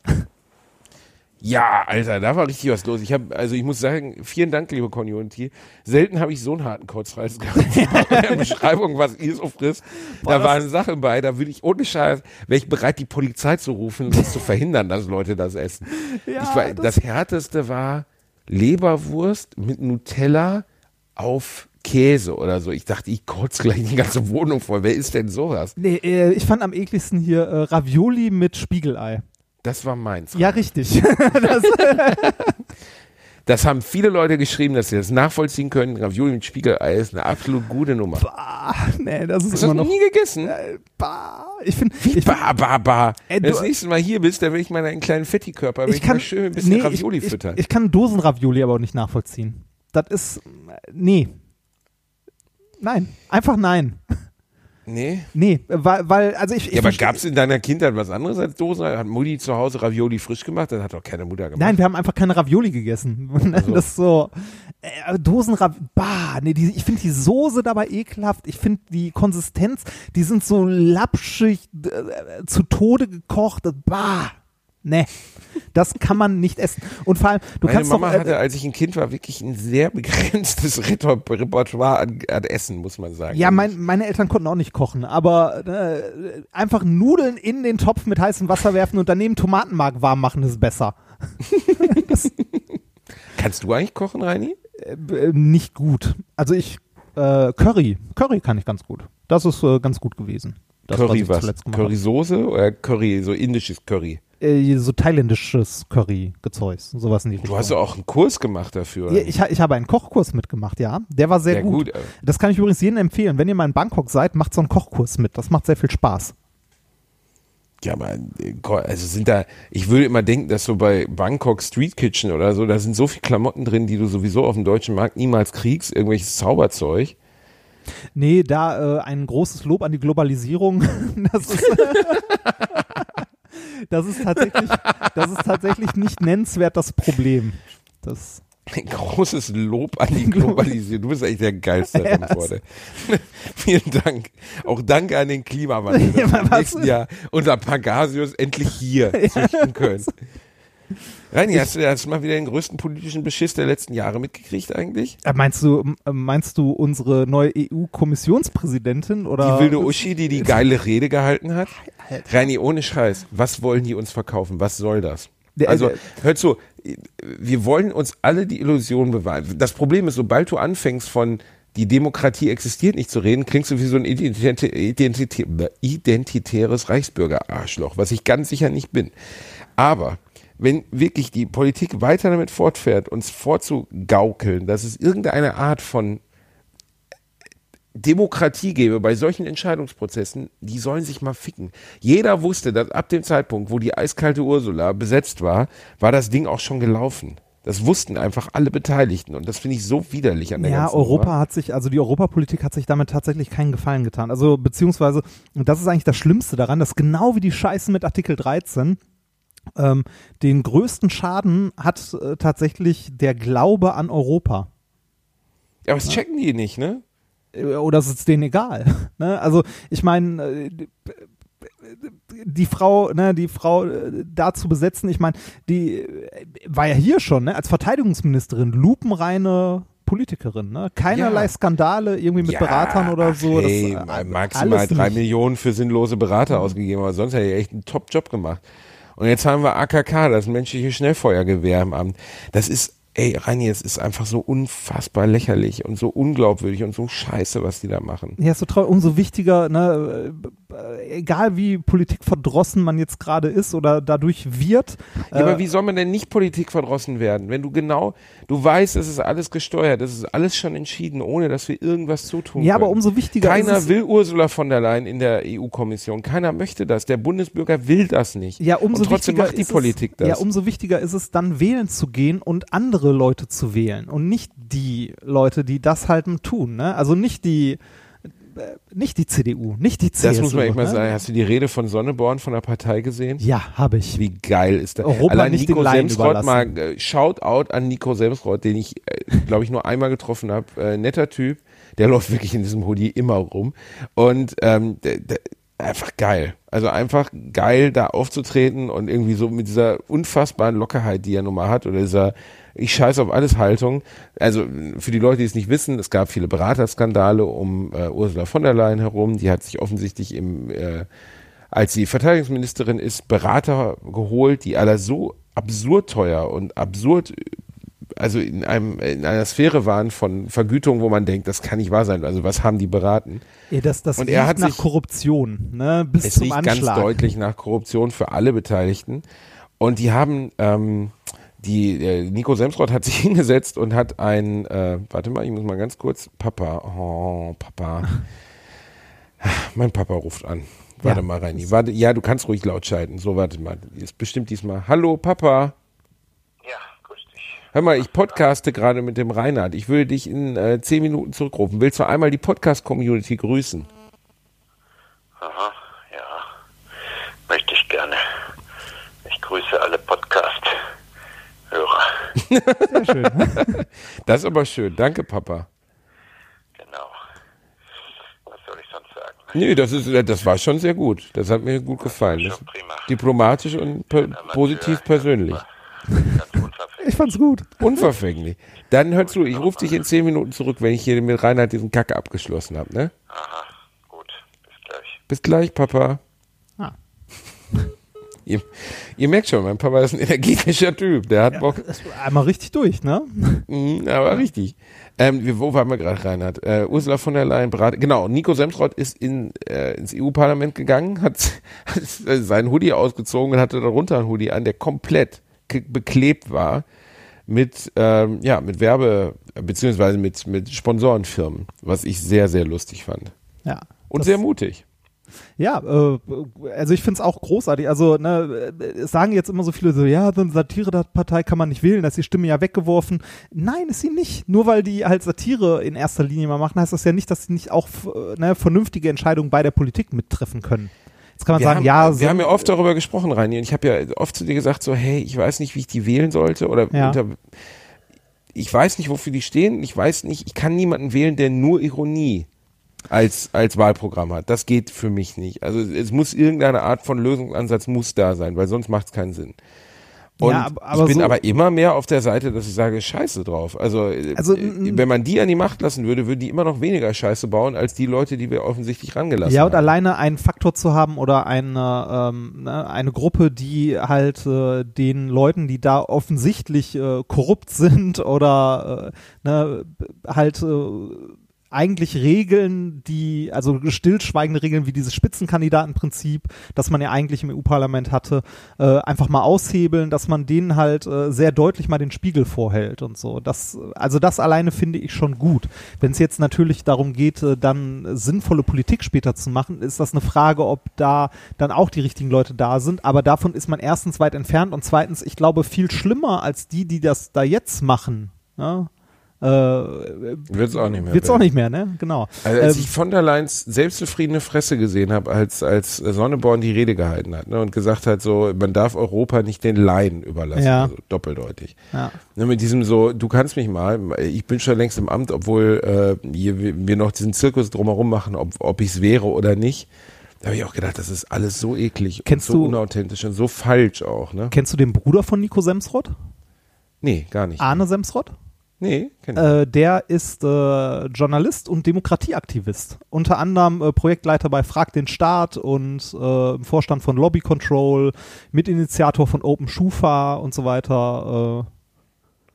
Ja, Alter, da war richtig was los. Ich habe, also ich muss sagen, vielen Dank, liebe Community. Selten habe ich so einen harten Kotzreiz gehabt. Bei der Beschreibung, was ihr so frisst. Da waren Sachen bei, da würde ich ohne Scheiß, wäre ich bereit, die Polizei zu rufen und das zu verhindern, dass Leute das essen. Ja, ich war, das, härteste war Leberwurst mit Nutella auf Käse oder so. Ich dachte, ich kotze gleich die ganze Wohnung voll. Wer ist denn sowas? Nee, äh, ich fand am ekligsten hier äh, Ravioli mit Spiegelei. Das war meins. Ja, richtig. das, Das haben viele Leute geschrieben, dass sie das nachvollziehen können. Ravioli mit Spiegelei ist eine absolut gute Nummer. ah, nee, das ist Hast du noch nie gegessen? Äh, bah, ich finde, Wie ich, ba, ba, ba. Ey, Wenn du das nächste Mal hier bist, dann will ich mal einen kleinen Fettikörper, will ich, ich kann mal schön ein bisschen nee, Ravioli ich, füttern. Ich, ich kann Dosenravioli aber auch nicht nachvollziehen. Das ist, äh, nee. Nein, einfach nein. Nee. Nee, weil, weil also ich, ich Ja, aber gab es in deiner Kindheit was anderes als Dosen? Hat Mutti zu Hause Ravioli frisch gemacht? Das hat doch keine Mutter gemacht. Nein, wir haben einfach keine Ravioli gegessen. so. Das ist so. Äh, Dosenravioli. Bah, nee, die, ich finde die Soße dabei ekelhaft. Ich finde die Konsistenz, die sind so lapschig, äh, zu Tode gekocht. Bah. Nee, das kann man nicht essen. Und vor allem, du Meine kannst Mama doch. hatte, Äh, als ich ein Kind war, wirklich ein sehr begrenztes Reper- Repertoire an, an Essen, muss man sagen. ja, mein, meine Eltern konnten auch nicht kochen, aber äh, einfach Nudeln in den Topf mit heißem Wasser werfen und daneben Tomatenmark warm machen ist besser. Kannst du eigentlich kochen, Reini? Äh, äh, nicht gut. Also ich, äh, Curry. Curry kann ich ganz gut. Das ist äh, ganz gut gewesen. Das, Curry was? habe. Currysoße oder Curry, so indisches Curry? Äh, so thailändisches Curry-Gezeugs. Sowas in die Richtung. Du hast ja auch einen Kurs gemacht dafür. oder Ja, ich, ich habe einen Kochkurs mitgemacht, ja. Der war sehr Ja, gut. gut, äh. Das kann ich übrigens jedem empfehlen. Wenn ihr mal in Bangkok seid, macht so einen Kochkurs mit. Das macht sehr viel Spaß. Ja, aber äh, also sind da, ich würde immer denken, dass so bei Bangkok Street Kitchen oder so, da sind so viele Klamotten drin, die du sowieso auf dem deutschen Markt niemals kriegst, irgendwelches Zauberzeug. Nee, da äh, ein großes Lob an die Globalisierung. Das ist, das ist tatsächlich, das ist tatsächlich nicht nennenswert das Problem. Das, Ein großes Lob an die Globalisierung. Du bist echt der geilste Ja, Antworte. Vielen Dank. Auch danke an den Klimawandel, dass Ja, wir nächsten Jahr unser Pangasius endlich hier züchten können. Reini, hast du hast du mal wieder den größten politischen Beschiss der letzten Jahre mitgekriegt eigentlich? Äh, Meinst du, äh, meinst du unsere neue EU-Kommissionspräsidentin oder? Die wilde Uschi, die die geile Rede gehalten hat? Reini, ohne Scheiß, was wollen die uns verkaufen? Was soll das? Der- Also, hör zu, wir wollen uns alle die Illusion bewahren. Das Problem ist, sobald du anfängst von die Demokratie existiert nicht zu reden, klingst du wie so ein Identitä Identitä identitäres Reichsbürger-Arschloch, was ich ganz sicher nicht bin. Aber wenn wirklich die Politik weiter damit fortfährt, uns vorzugaukeln, dass es irgendeine Art von Demokratie gäbe bei solchen Entscheidungsprozessen, die sollen sich mal ficken. Jeder wusste, dass ab dem Zeitpunkt, wo die eiskalte Ursula besetzt war, war das Ding auch schon gelaufen. Das wussten einfach alle Beteiligten und das finde ich so widerlich an der Ja, ganzen Europa Nummer. hat sich, also die Europapolitik hat sich damit tatsächlich keinen Gefallen getan. Also beziehungsweise, und das ist eigentlich das Schlimmste daran, dass genau wie die Scheiße mit Artikel 13, ähm, den größten Schaden hat äh, tatsächlich der Glaube an Europa. Ja, aber das checken die nicht, ne? Äh, Oder ist es denen egal? ne? Also ich meine, äh, die Frau, ne, die Frau äh, da zu besetzen, ich meine, die war ja hier schon, ne, als Verteidigungsministerin, lupenreine Politikerin, ne? Keinerlei Ja. Skandale irgendwie mit Ja, Beratern oder so. Hey, das, maximal drei nicht. Millionen für sinnlose Berater ausgegeben, aber sonst hat er echt einen Top-Job gemacht. Und jetzt haben wir AKK, das menschliche Schnellfeuergewehr im Amt. Das ist, ey, Reini, es ist einfach so unfassbar lächerlich und so unglaubwürdig und so scheiße, was die da machen. Ja, ist so traurig, umso wichtiger, ne, egal wie politikverdrossen man jetzt gerade ist oder dadurch wird. Ja, aber wie soll man denn nicht politikverdrossen werden, wenn du genau, du weißt, es ist alles gesteuert, es ist alles schon entschieden, ohne dass wir irgendwas zutun ja, können. aber umso wichtiger Keiner ist es, will Ursula von der Leyen in der EU-Kommission. Keiner möchte das. Der Bundesbürger will das nicht. Ja, umso und trotzdem wichtiger macht die ist Politik es, das. Ja, umso wichtiger ist es dann wählen zu gehen und andere Leute zu wählen und nicht die Leute, die das halt tun. Ne? Also nicht die, äh, nicht die CDU, nicht die CSU. das muss man echt mal ne? sagen. Hast du die Rede von Sonneborn von der Partei gesehen? Ja, habe ich. Wie geil ist das? Europa Allein nicht Nico Semsrott mal, äh, Shoutout an Nico Semsrott, den ich, äh, glaube ich, nur einmal getroffen habe. Äh, netter Typ. Der läuft wirklich in diesem Hoodie immer rum. Und ähm, der, der, einfach geil. Also einfach geil, da aufzutreten und irgendwie so mit dieser unfassbaren Lockerheit, die er nun mal hat, oder dieser ich scheiß auf alles Haltung. Also für die Leute, die es nicht wissen, es gab viele Beraterskandale um äh, Ursula von der Leyen herum. Die hat sich offensichtlich im äh, als sie Verteidigungsministerin ist, Berater geholt, die alle so absurd teuer und absurd, also in einem in einer Sphäre waren von Vergütung, wo man denkt, das kann nicht wahr sein. Also was haben die beraten? Ja, das das Und er hat nach sich- Korruption, ne? bis Es zum riecht ganz Anschlag. deutlich nach Korruption für alle Beteiligten. Und die haben, ähm, die, äh, Nico Semsrott hat sich hingesetzt und hat ein, äh, warte mal, ich muss mal ganz kurz, Papa, oh, Papa. Mein Papa ruft an. Warte Ja. mal, Reini. Warte, ja, du kannst ruhig laut schalten. So, warte mal. Ist bestimmt diesmal. Hallo, Papa. Hör mal, ich podcaste gerade mit dem Reinhard. Ich würde dich in äh, zehn Minuten zurückrufen. Willst du einmal die Podcast-Community grüßen? Aha, ja. Möchte ich gerne. Ich grüße alle Podcast-Hörer. Sehr schön. Das ist aber schön. Danke, Papa. Genau. Was soll ich sonst sagen? Nee, das ist, das war schon sehr gut. Das hat mir gut gefallen. Das, Schon prima. diplomatisch und per, positiv persönlich. Ich fand's gut. Unverfänglich. Dann hör zu, ich rufe dich in zehn Minuten zurück, wenn ich hier mit Reinhard diesen Kacke abgeschlossen habe, ne? Aha, gut. Bis gleich. Bis gleich, Papa. Ah. Ihr, ihr merkt schon, mein Papa ist ein energetischer Typ. Der hat Bock. Das war einmal richtig durch, ne? Mhm, aber richtig. Ähm, wir, wo waren wir gerade, Reinhard? Äh, Ursula von der Leyen beraten. Genau, Nico Semsrott ist in, äh, ins EU-Parlament gegangen, hat, hat seinen Hoodie ausgezogen und hatte darunter einen Hoodie an, der komplett beklebt war mit, ähm, ja, mit Werbe- beziehungsweise mit, mit Sponsorenfirmen, was ich sehr, sehr lustig fand. Ja. Und sehr mutig. Ja, äh, also ich finde es auch großartig. Also, ne, sagen jetzt immer so viele so, ja, so eine Satire-Partei kann man nicht wählen, da ist die Stimme ja weggeworfen. Nein, ist sie nicht. Nur weil die halt Satire in erster Linie mal machen, heißt das ja nicht, dass sie nicht auch ne, vernünftige Entscheidungen bei der Politik mittreffen können. Jetzt kann man Wir, sagen, haben, ja, wir so, haben ja oft darüber gesprochen, Reini, und ich habe ja oft zu dir gesagt, so, hey, ich weiß nicht, wie ich die wählen sollte oder Ja. unter, ich weiß nicht, wofür die stehen, ich weiß nicht, ich kann niemanden wählen, der nur Ironie als, als Wahlprogramm hat. Das geht für mich nicht. Also es muss irgendeine Art von Lösungsansatz muss da sein, weil sonst macht es keinen Sinn. Und Ja, aber- ich bin so- aber immer mehr auf der Seite, dass ich sage, scheiße drauf. Also, äh, Also, äh, wenn man die an die Macht lassen würde, würden die immer noch weniger Scheiße bauen, als die Leute, die wir offensichtlich rangelassen Ja, und haben. alleine einen Faktor zu haben oder eine, ähm, ne, eine Gruppe, die halt äh, den Leuten, die da offensichtlich äh, korrupt sind oder äh, ne, halt äh, eigentlich Regeln, die, also stillschweigende Regeln wie dieses Spitzenkandidatenprinzip, das man ja eigentlich im EU-Parlament hatte, äh, einfach mal aushebeln, dass man denen halt äh, sehr deutlich mal den Spiegel vorhält und so. Das, also das alleine finde ich schon gut. Wenn es jetzt natürlich darum geht, äh, dann sinnvolle Politik später zu machen, ist das eine Frage, ob da dann auch die richtigen Leute da sind. Aber davon ist man erstens weit entfernt und zweitens, ich glaube, viel schlimmer als die, die das da jetzt machen. Ja? Äh, Wird's auch nicht mehr. Wird's auch werden. nicht mehr, ne? Genau. Also als Ähm, ich von der Leyen's selbstzufriedene Fresse gesehen habe, als, als Sonneborn die Rede gehalten hat ne, und gesagt hat, so, man darf Europa nicht den Laien überlassen, Ja. also doppeldeutig. ja. Ne, mit diesem so, du kannst mich mal, ich bin schon längst im Amt, obwohl äh, hier, wir wir noch diesen Zirkus drumherum machen, ob, ob ich es wäre oder nicht. Da habe ich auch gedacht, das ist alles so eklig Kennst und so du- unauthentisch und so falsch auch. Ne? Kennst du den Bruder von Nico Semsrott? Nee, gar nicht. Arne Semsrott? Nee. Äh, der ist äh, Journalist und Demokratieaktivist. Unter anderem äh, Projektleiter bei Frag den Staat und äh, im Vorstand von Lobby Control, Mitinitiator von Open Schufa und so weiter.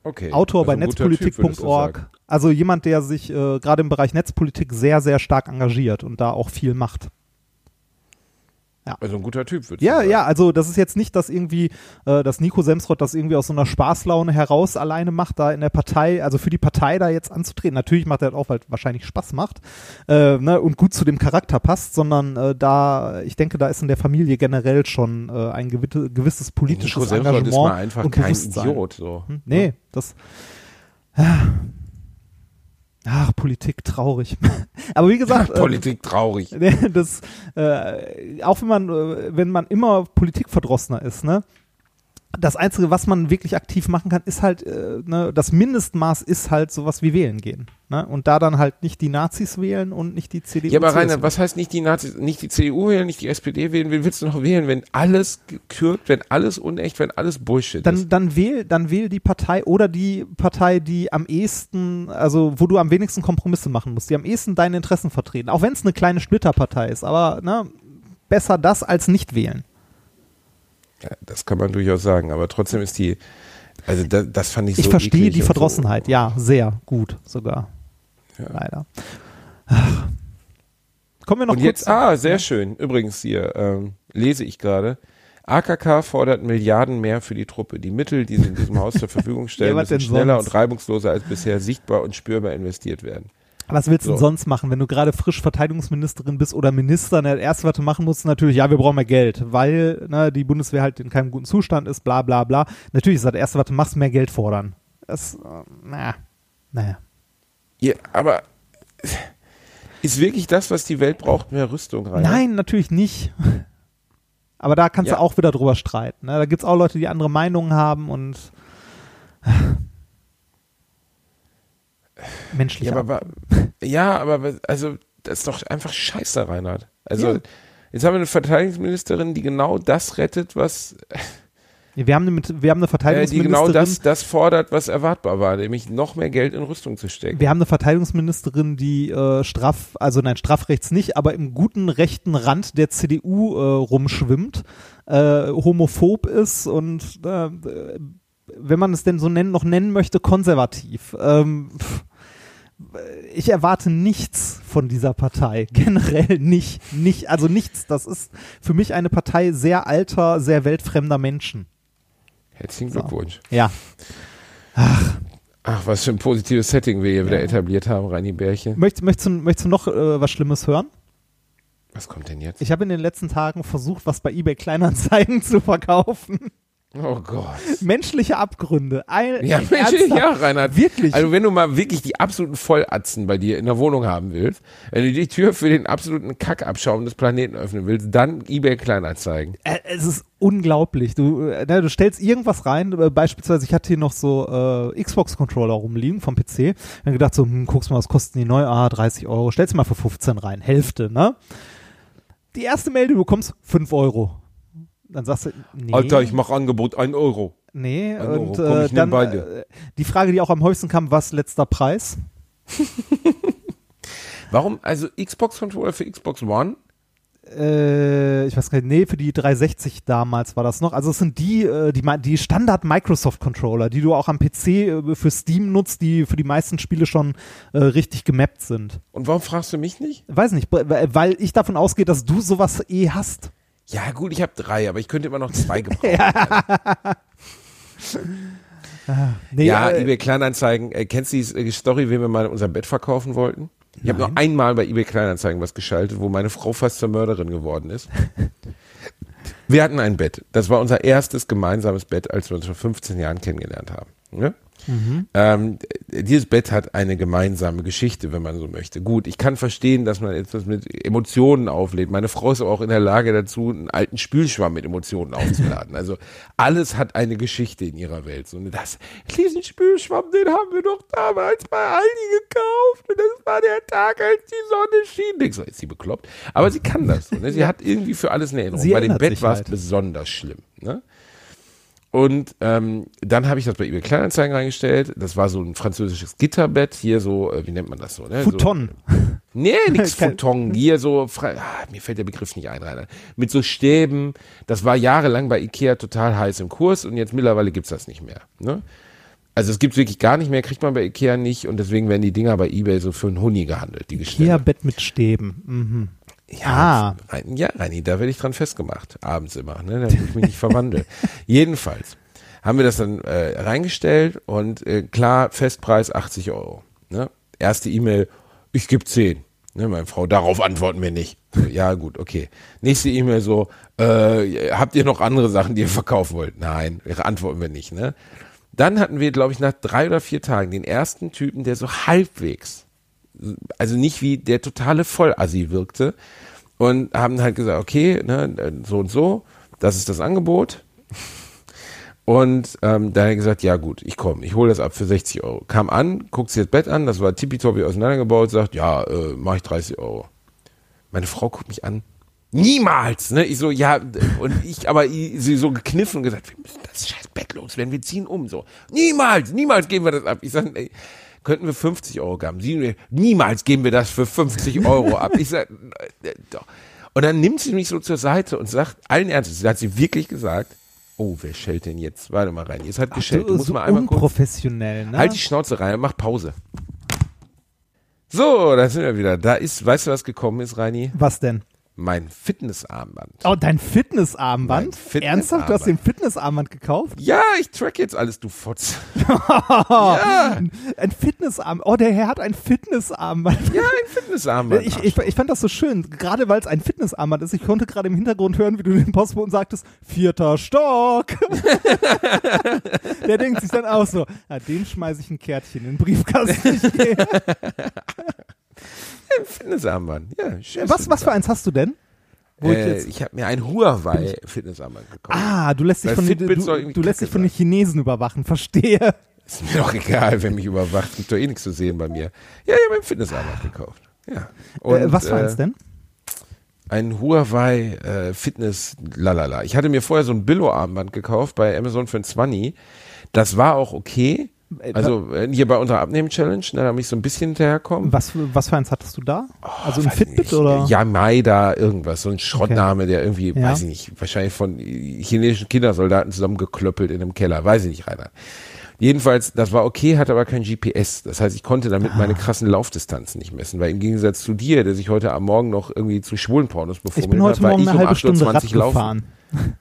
okay. Äh, Autor Also bei netzpolitik.org. Also jemand, der sich äh, gerade im Bereich Netzpolitik sehr, sehr stark engagiert und da auch viel macht. Also ein guter Typ, Ja, du sagen. ja, also das ist jetzt nicht, dass irgendwie, äh, dass Nico Semsrott das irgendwie aus so einer Spaßlaune heraus alleine macht, da in der Partei, also für die Partei da jetzt anzutreten. Natürlich macht er das auch, weil es wahrscheinlich Spaß macht äh, ne, und gut zu dem Charakter passt, sondern äh, da, ich denke, da ist in der Familie generell schon äh, ein gewitte, gewisses politisches Nico Semsrott Engagement ist mal einfach und kein Bewusstsein. Idiot. So. Hm? Nee, das. Ach, Politik traurig. Aber wie gesagt, äh, Politik traurig. Nee, das, äh, auch wenn man, äh, wenn man immer Politikverdrossener ist, ne? Das Einzige, was man wirklich aktiv machen kann, ist halt, äh, ne, das Mindestmaß ist halt sowas wie wählen gehen. Ne? Und da dann halt nicht die Nazis wählen und nicht die CDU. Ja, aber. Rainer, was heißt nicht die Nazis, nicht die CDU wählen, nicht die SPD wählen? Wen willst du noch wählen, wenn alles gekürkt, wenn alles unecht, wenn alles Bullshit dann, ist? dann wähl, dann wähl die Partei oder die Partei, die am ehesten, also wo du am wenigsten Kompromisse machen musst, die am ehesten deine Interessen vertreten. Auch wenn es eine kleine Splitterpartei ist, aber ne, besser das als nicht wählen. Ja, das kann man durchaus sagen, aber trotzdem ist die, also das, das fand ich so Ich verstehe die Verdrossenheit, so, ja, sehr gut sogar. Ja. Leider. Ach. Kommen wir noch Und kurz. jetzt, ah, sehr schön. Übrigens hier, ähm, lese ich gerade. AKK fordert Milliarden mehr für die Truppe. Die Mittel, die sie in diesem Haus zur Verfügung stellen, Ja, müssen schneller sonst? und reibungsloser als bisher sichtbar und spürbar investiert werden. Was willst du denn So. sonst machen, wenn du gerade frisch Verteidigungsministerin bist oder Minister? Ne, das erste, was du machen musst, ist natürlich, ja, wir brauchen mehr Geld, weil ne, die Bundeswehr halt in keinem guten Zustand ist, bla bla bla. Natürlich ist das erste, was du machst, mehr Geld fordern. Das, äh, na, naja. Ja, aber ist wirklich das, was die Welt braucht, mehr Rüstung rein? Nein, natürlich nicht. Aber da kannst Ja. du auch wieder drüber streiten. Ne? Da gibt's auch Leute, die andere Meinungen haben und menschlich. Ja, aber, wa- ja, aber also das ist doch einfach scheiße, Reinhard. Also Ja. jetzt haben wir eine Verteidigungsministerin, die genau das rettet, was wir haben eine, wir haben eine äh, die Verteidigungsministerin. genau das, das fordert, was erwartbar war, nämlich noch mehr Geld in Rüstung zu stecken. Wir haben eine Verteidigungsministerin, die äh, straff, also nein, strafrechts nicht, aber im guten rechten Rand der CDU äh, rumschwimmt, äh, homophob ist und äh, wenn man es denn so nennen, noch nennen möchte, konservativ. Ähm, pff, ich erwarte nichts von dieser Partei. Generell nicht. nicht. Also nichts. Das ist für mich eine Partei sehr alter, sehr weltfremder Menschen. Herzlichen So. Glückwunsch. Ja. Ach, was für ein positives Setting wir hier wieder Ja. etabliert haben, Reini Bärchen. Möchtest, möchtest, du, möchtest du noch äh, was Schlimmes hören? Was kommt denn jetzt? Ich habe in den letzten Tagen versucht, was bei eBay Kleinanzeigen zu verkaufen. Oh Gott. Menschliche Abgründe. Ein, Ja, Mensch, ernsthaft. ja, Reinhard. Wirklich. Also wenn du mal wirklich die absoluten Vollatzen bei dir in der Wohnung haben willst, wenn du die Tür für den absoluten Kackabschaum des Planeten öffnen willst, dann eBay Kleinanzeigen. Äh, es ist unglaublich. Du, äh, ne, du stellst irgendwas rein, äh, beispielsweise, ich hatte hier noch so äh, Xbox-Controller rumliegen vom PC. Dann gedacht so, hm, guckst mal, was kosten die neu? Ah, 30 Euro. Stellst mal für 15 rein. Hälfte, ne? Die erste Mail, die du bekommst, 5 Euro. Dann sagst du, nee. Alter, ich mach Angebot, ein Euro. Nee, Andoro, und komm, äh, ich nehm dann beide. äh, die Frage, die auch am häufigsten kam, was letzter Preis? Warum, also Xbox-Controller für Xbox One? Äh, ich weiß gar nicht, nee, für die 360 damals war das noch. Also es sind die, äh, die, die Standard Microsoft Controller, die du auch am PC äh, für Steam nutzt, die für die meisten Spiele schon äh, richtig gemappt sind. Und warum fragst du mich nicht? Weiß nicht, weil ich davon ausgehe, dass du sowas eh hast. Ja, gut, ich habe drei, aber ich könnte immer noch zwei gebrauchen. Nee, ja, äh, eBay Kleinanzeigen. Äh, kennst du die äh, Story, wie wir mal unser Bett verkaufen wollten? Ich habe nur einmal bei eBay Kleinanzeigen was geschaltet, wo meine Frau fast zur Mörderin geworden ist. wir hatten ein Bett. Das war unser erstes gemeinsames Bett, als wir uns vor 15 Jahren kennengelernt haben. Ne? Ähm, d- dieses Bett hat eine gemeinsame Geschichte, wenn man so möchte. Gut, ich kann verstehen, dass man etwas mit Emotionen auflädt. Meine Frau ist aber auch in der Lage dazu, einen alten Spülschwamm mit Emotionen aufzuladen. Also alles hat eine Geschichte in ihrer Welt. So, und das, diesen Spülschwamm, den haben wir doch damals bei Aldi gekauft. Und das war der Tag, als die Sonne schien. Denkst du, ist sie bekloppt? Aber sie kann das. So, ne? Sie hat irgendwie für alles eine Erinnerung. Sie bei dem Bett war es halt. besonders schlimm. Ne? Und ähm, dann habe ich das bei eBay Kleinanzeigen reingestellt. Das war so ein französisches Gitterbett. Hier so, äh, wie nennt man das so? Ne? Futon. So, nee, nix Futon. Hier so, frei, ah, mir fällt der Begriff nicht ein, Rainer. Mit so Stäben. Das war jahrelang bei Ikea total heiß im Kurs und jetzt mittlerweile gibt's das nicht mehr. Ne? Also es gibt's wirklich gar nicht mehr, kriegt man bei Ikea nicht und deswegen werden die Dinger bei Ebay so für einen Huni gehandelt, die Gestelle. Hier Bett mit Stäben. Mhm. Ja, Rein- ja, Reini, da werde ich dran festgemacht, abends immer, ne, damit ich mich nicht verwandle. Jedenfalls haben wir das dann äh, reingestellt und äh, klar, Festpreis 80 Euro. Ne? Erste E-Mail, ich gebe 10. Ne, meine Frau, darauf antworten wir nicht. Ja, gut, okay. Nächste E-Mail so, äh, habt ihr noch andere Sachen, die ihr verkaufen wollt? Nein, antworten wir nicht. Ne? Dann hatten wir, glaube ich, nach drei oder vier Tagen den ersten Typen, der so halbwegs also nicht wie der totale Vollassi wirkte und haben halt gesagt, okay, ne, so und so, das ist das Angebot. Und ähm, dann hat er gesagt, ja gut, ich komme, ich hole das ab für 60 Euro. Kam an, guckt sich das Bett an, das war tippitoppi auseinandergebaut, sagt, ja, äh, mache ich 30 Euro. Meine Frau guckt mich an, niemals, ne? Ich so, ja, und ich aber i- sie so gekniffen und gesagt, wir müssen das scheiß Bett loswerden, wir ziehen um, so. Niemals, niemals geben wir das ab. Ich sag, ey, könnten wir 50 Euro geben. Sie, niemals geben wir das für 50 Euro ab. Ich sag, äh, doch. Und dann nimmt sie mich so zur Seite und sagt, allen Ernstes, sie hat sie wirklich gesagt, oh, wer schellt denn jetzt? Warte mal rein, jetzt hat geschellt. Du so musst so mal einmal unprofessionell, ne? Halt die Schnauze rein, mach Pause. So, da sind wir wieder. Da ist, weißt du, was gekommen ist, Reini? Was denn? Mein Fitnessarmband. Oh, dein Fitnessarmband? Fitnessarmband. Ernsthaft, du hast den Fitnessarmband gekauft? Ja, ich track jetzt alles, du Fotz. ja, Ein Fitnessarmband. Oh, der Herr hat ein Fitnessarmband. ja, ein Fitnessarmband. Ich, ich, ich fand das so schön, gerade weil es ein Fitnessarmband ist. Ich konnte gerade im Hintergrund hören, wie du den Postboten sagtest, vierter Stock. Der denkt sich dann auch so, ja, den schmeiße ich ein Kärtchen in den Briefkasten. Ich ein Fitnessarmband. Ja, was, was für eins hast du denn? Ich Äh, jetzt, ich habe mir ein Huawei Fitnessarmband gekauft. ah, du lässt dich Weil von, den, Fitbit du, du lässt dich von den Chinesen überwachen, verstehe. Ist mir doch egal, wer mich überwacht. Gibt doch eh nichts zu sehen bei mir. Ja, ich habe ein Fitnessarmband gekauft. Ja. äh, was für äh, eins denn? Ein Huawei äh, Fitness lalala. Ich hatte mir vorher so ein Billo-Armband gekauft bei Amazon für ein 20. Das war auch okay. Äh, Also hier bei unserer Abnehmen-Challenge, ne, da habe ich so ein bisschen hinterherkommen. Was, für- was für eins hattest du da? also ein Oh, Fitbit nicht. oder? Yamaida, irgendwas, so ein Schrottname, der irgendwie, Ja. weiß ich nicht, wahrscheinlich von chinesischen Kindersoldaten zusammengeklöppelt in einem Keller, weiß ich nicht, Rainer. Jedenfalls, das war okay, hatte aber kein GPS. Das heißt, ich konnte damit Ah. meine krassen Laufdistanzen nicht messen, weil im Gegensatz zu dir, der sich heute am Morgen noch irgendwie zu Schwulenpornos Ich befummelt bin heute hat, war Morgen ich eine um halbe Stunde 8.20 Rad Uhr laufen. gefahren.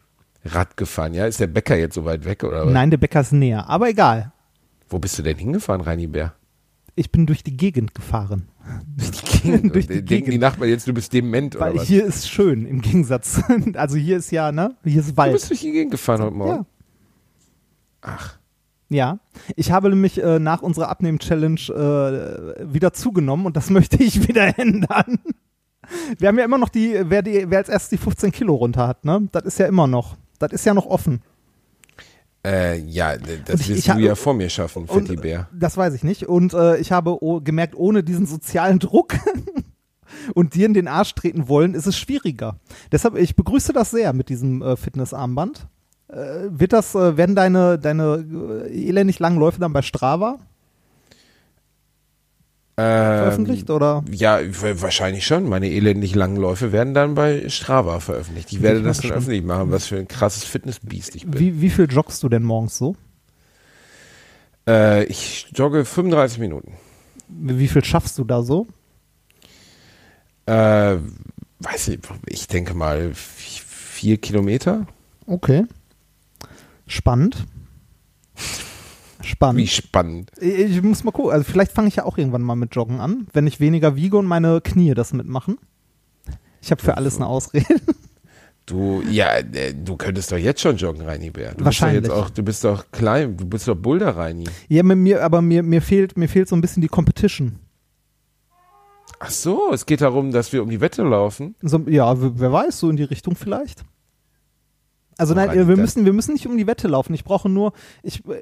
Rad gefahren, ja? Ist der Bäcker jetzt so weit weg oder was? Nein, der Bäcker ist näher. Aber egal. Wo bist du denn hingefahren, Reini Bär? Ich bin durch die Gegend gefahren. Durch die Gegend. Durch die Denken die Gegend. Nachbarn jetzt, du bist dement oder Weil was? hier ist schön im Gegensatz. Also hier ist ja, ne? Hier ist du Wald. bist durch die Gegend gefahren heute Morgen. Ja. Ach. Ja. Ich habe nämlich äh, nach unserer Abnehmen-Challenge äh, wieder zugenommen und das möchte ich wieder ändern. Wir haben ja immer noch die, wer, die, wer als erstes die 15 Kilo runter hat, ne? Das ist ja immer noch. Das ist ja noch offen. Äh, ja, das ich- wirst ich du hab- ja vor mir schaffen, Fetti Bär. Das weiß ich nicht. Und äh, ich habe gemerkt, ohne diesen sozialen Druck und dir in den Arsch treten wollen, ist es schwieriger. Deshalb, ich begrüße das sehr mit diesem äh, Fitnessarmband. Äh, wird das, äh, werden deine, deine äh, elendig langen Läufe dann bei Strava veröffentlicht Ähm, oder? Ja, wahrscheinlich schon. Meine elendig langen Läufe werden dann bei Strava veröffentlicht. Ich werde ich das dann gespannt. öffentlich machen, was für ein krasses Fitnessbiest ich bin. Wie, wie viel joggst du denn morgens so? Äh, ich jogge 35 Minuten. Wie viel schaffst du da so? Äh, weiß ich, ich denke mal vier Kilometer. Okay. Spannend. Spannend. Wie spannend. Ich, muss mal gucken. Also vielleicht fange ich ja auch irgendwann mal mit Joggen an, wenn ich weniger wiege und meine Knie das mitmachen. Ich habe für alles eine Ausrede. Du, ja, äh, du könntest doch jetzt schon joggen, Reini Bär. Du Wahrscheinlich. Bist doch jetzt auch, du bist doch klein, du bist doch Boulder, Reini. Ja, mit mir, aber mir, mir fehlt, mir fehlt so ein bisschen die Competition. Ach so, es geht darum, dass wir um die Wette laufen. So, ja, wer weiß, so in die Richtung vielleicht. Also nein, wir müssen, wir müssen nicht um die Wette laufen. Ich brauche nur, ich, äh,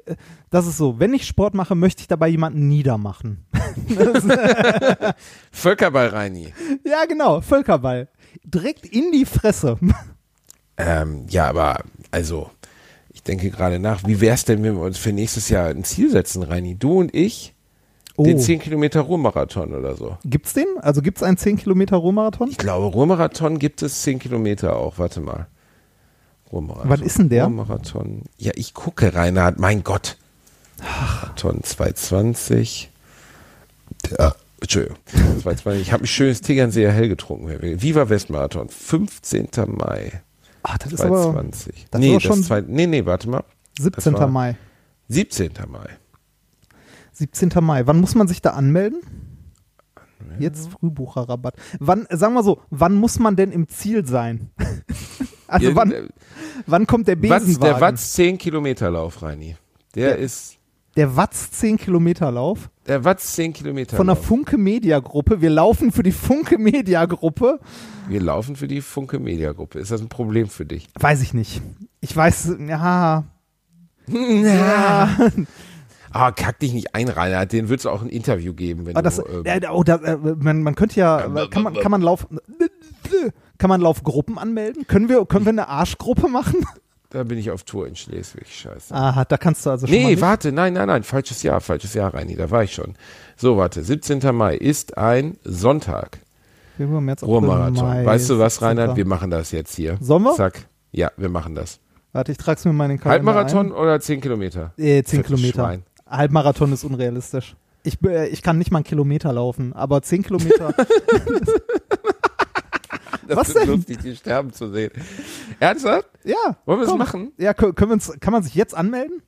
das ist so, wenn ich Sport mache, möchte ich dabei jemanden niedermachen. Völkerball, Reini. ja, genau, Völkerball. Direkt in die Fresse. Ähm, ja, aber also, ich denke gerade nach, wie wär's denn, wenn wir uns für nächstes Jahr ein Ziel setzen, Reini? Du und ich, Oh, den 10 Kilometer Ruhrmarathon oder so. gibt's den? Also gibt's einen 10 Kilometer Ruhrmarathon? Ich glaube, Ruhrmarathon gibt es 10 Kilometer auch. Warte mal. Ruhrmarathon. Wann ist denn der? Ruhrmarathon. Ja, ich gucke, Reinhard. Mein Gott. Marathon 220. Ja, Entschuldigung. 220. Ich habe ein schönes Tegernseer hell getrunken. Viva Westmarathon. 15. Mai Ah, das ist aber 220. das ist nee, das schon- zwei, nee, nee, warte mal. 17. das war- Mai. 17. Mai. 17. Mai. Wann muss man sich da anmelden? Jetzt Frühbucherrabatt. Wann, sagen wir so, wann muss man denn im Ziel sein? also Ja, wann, äh, wann kommt der Besenwagen? der Watz 10 Kilometer Lauf, Reini. Der Der- ist Der Watz 10 Kilometer Lauf der Watz 10 Kilometer von der. Funke Media Gruppe. Wir laufen für die Funke Media Gruppe. Wir laufen für die Funke Media Gruppe. Ist das ein Problem für dich? Weiß ich nicht. Ich weiß, ja. ja. Ah, kack dich nicht ein, Reinhard. Den würdest du auch ein Interview geben, wenn Aber das, du. ähm, äh, oh, das, äh, man, man könnte ja, kann man, kann man Lauf, kann man Laufgruppen anmelden? Können wir, können wir eine Arschgruppe machen? da bin ich auf Tour in Schleswig. Scheiße. Aha, da kannst du also schon nee, nicht. warte, nein, nein, nein, falsches Jahr, falsches Jahr, Reini, da war ich schon. So, warte, 17. Mai ist ein Sonntag. Februar, März, April, Ruhrmarathon. Mai, weißt du was, 17. Reinhard? Wir machen das jetzt hier. Sollen wir? Zack. Ja, wir machen das. Warte, ich trag's mir mal in den Kalender Halbmarathon oder 10 Kilometer? Ein. Äh, 10 Fettes Kilometer. Schwein. Halbmarathon ist unrealistisch. Ich, äh, ich kann nicht mal einen Kilometer laufen, aber 10 Kilometer. Das Was ist denn? lustig, die sterben zu sehen. Ernsthaft? ja. Wollen wir es machen? Ja, können, können wir uns, kann man sich jetzt anmelden?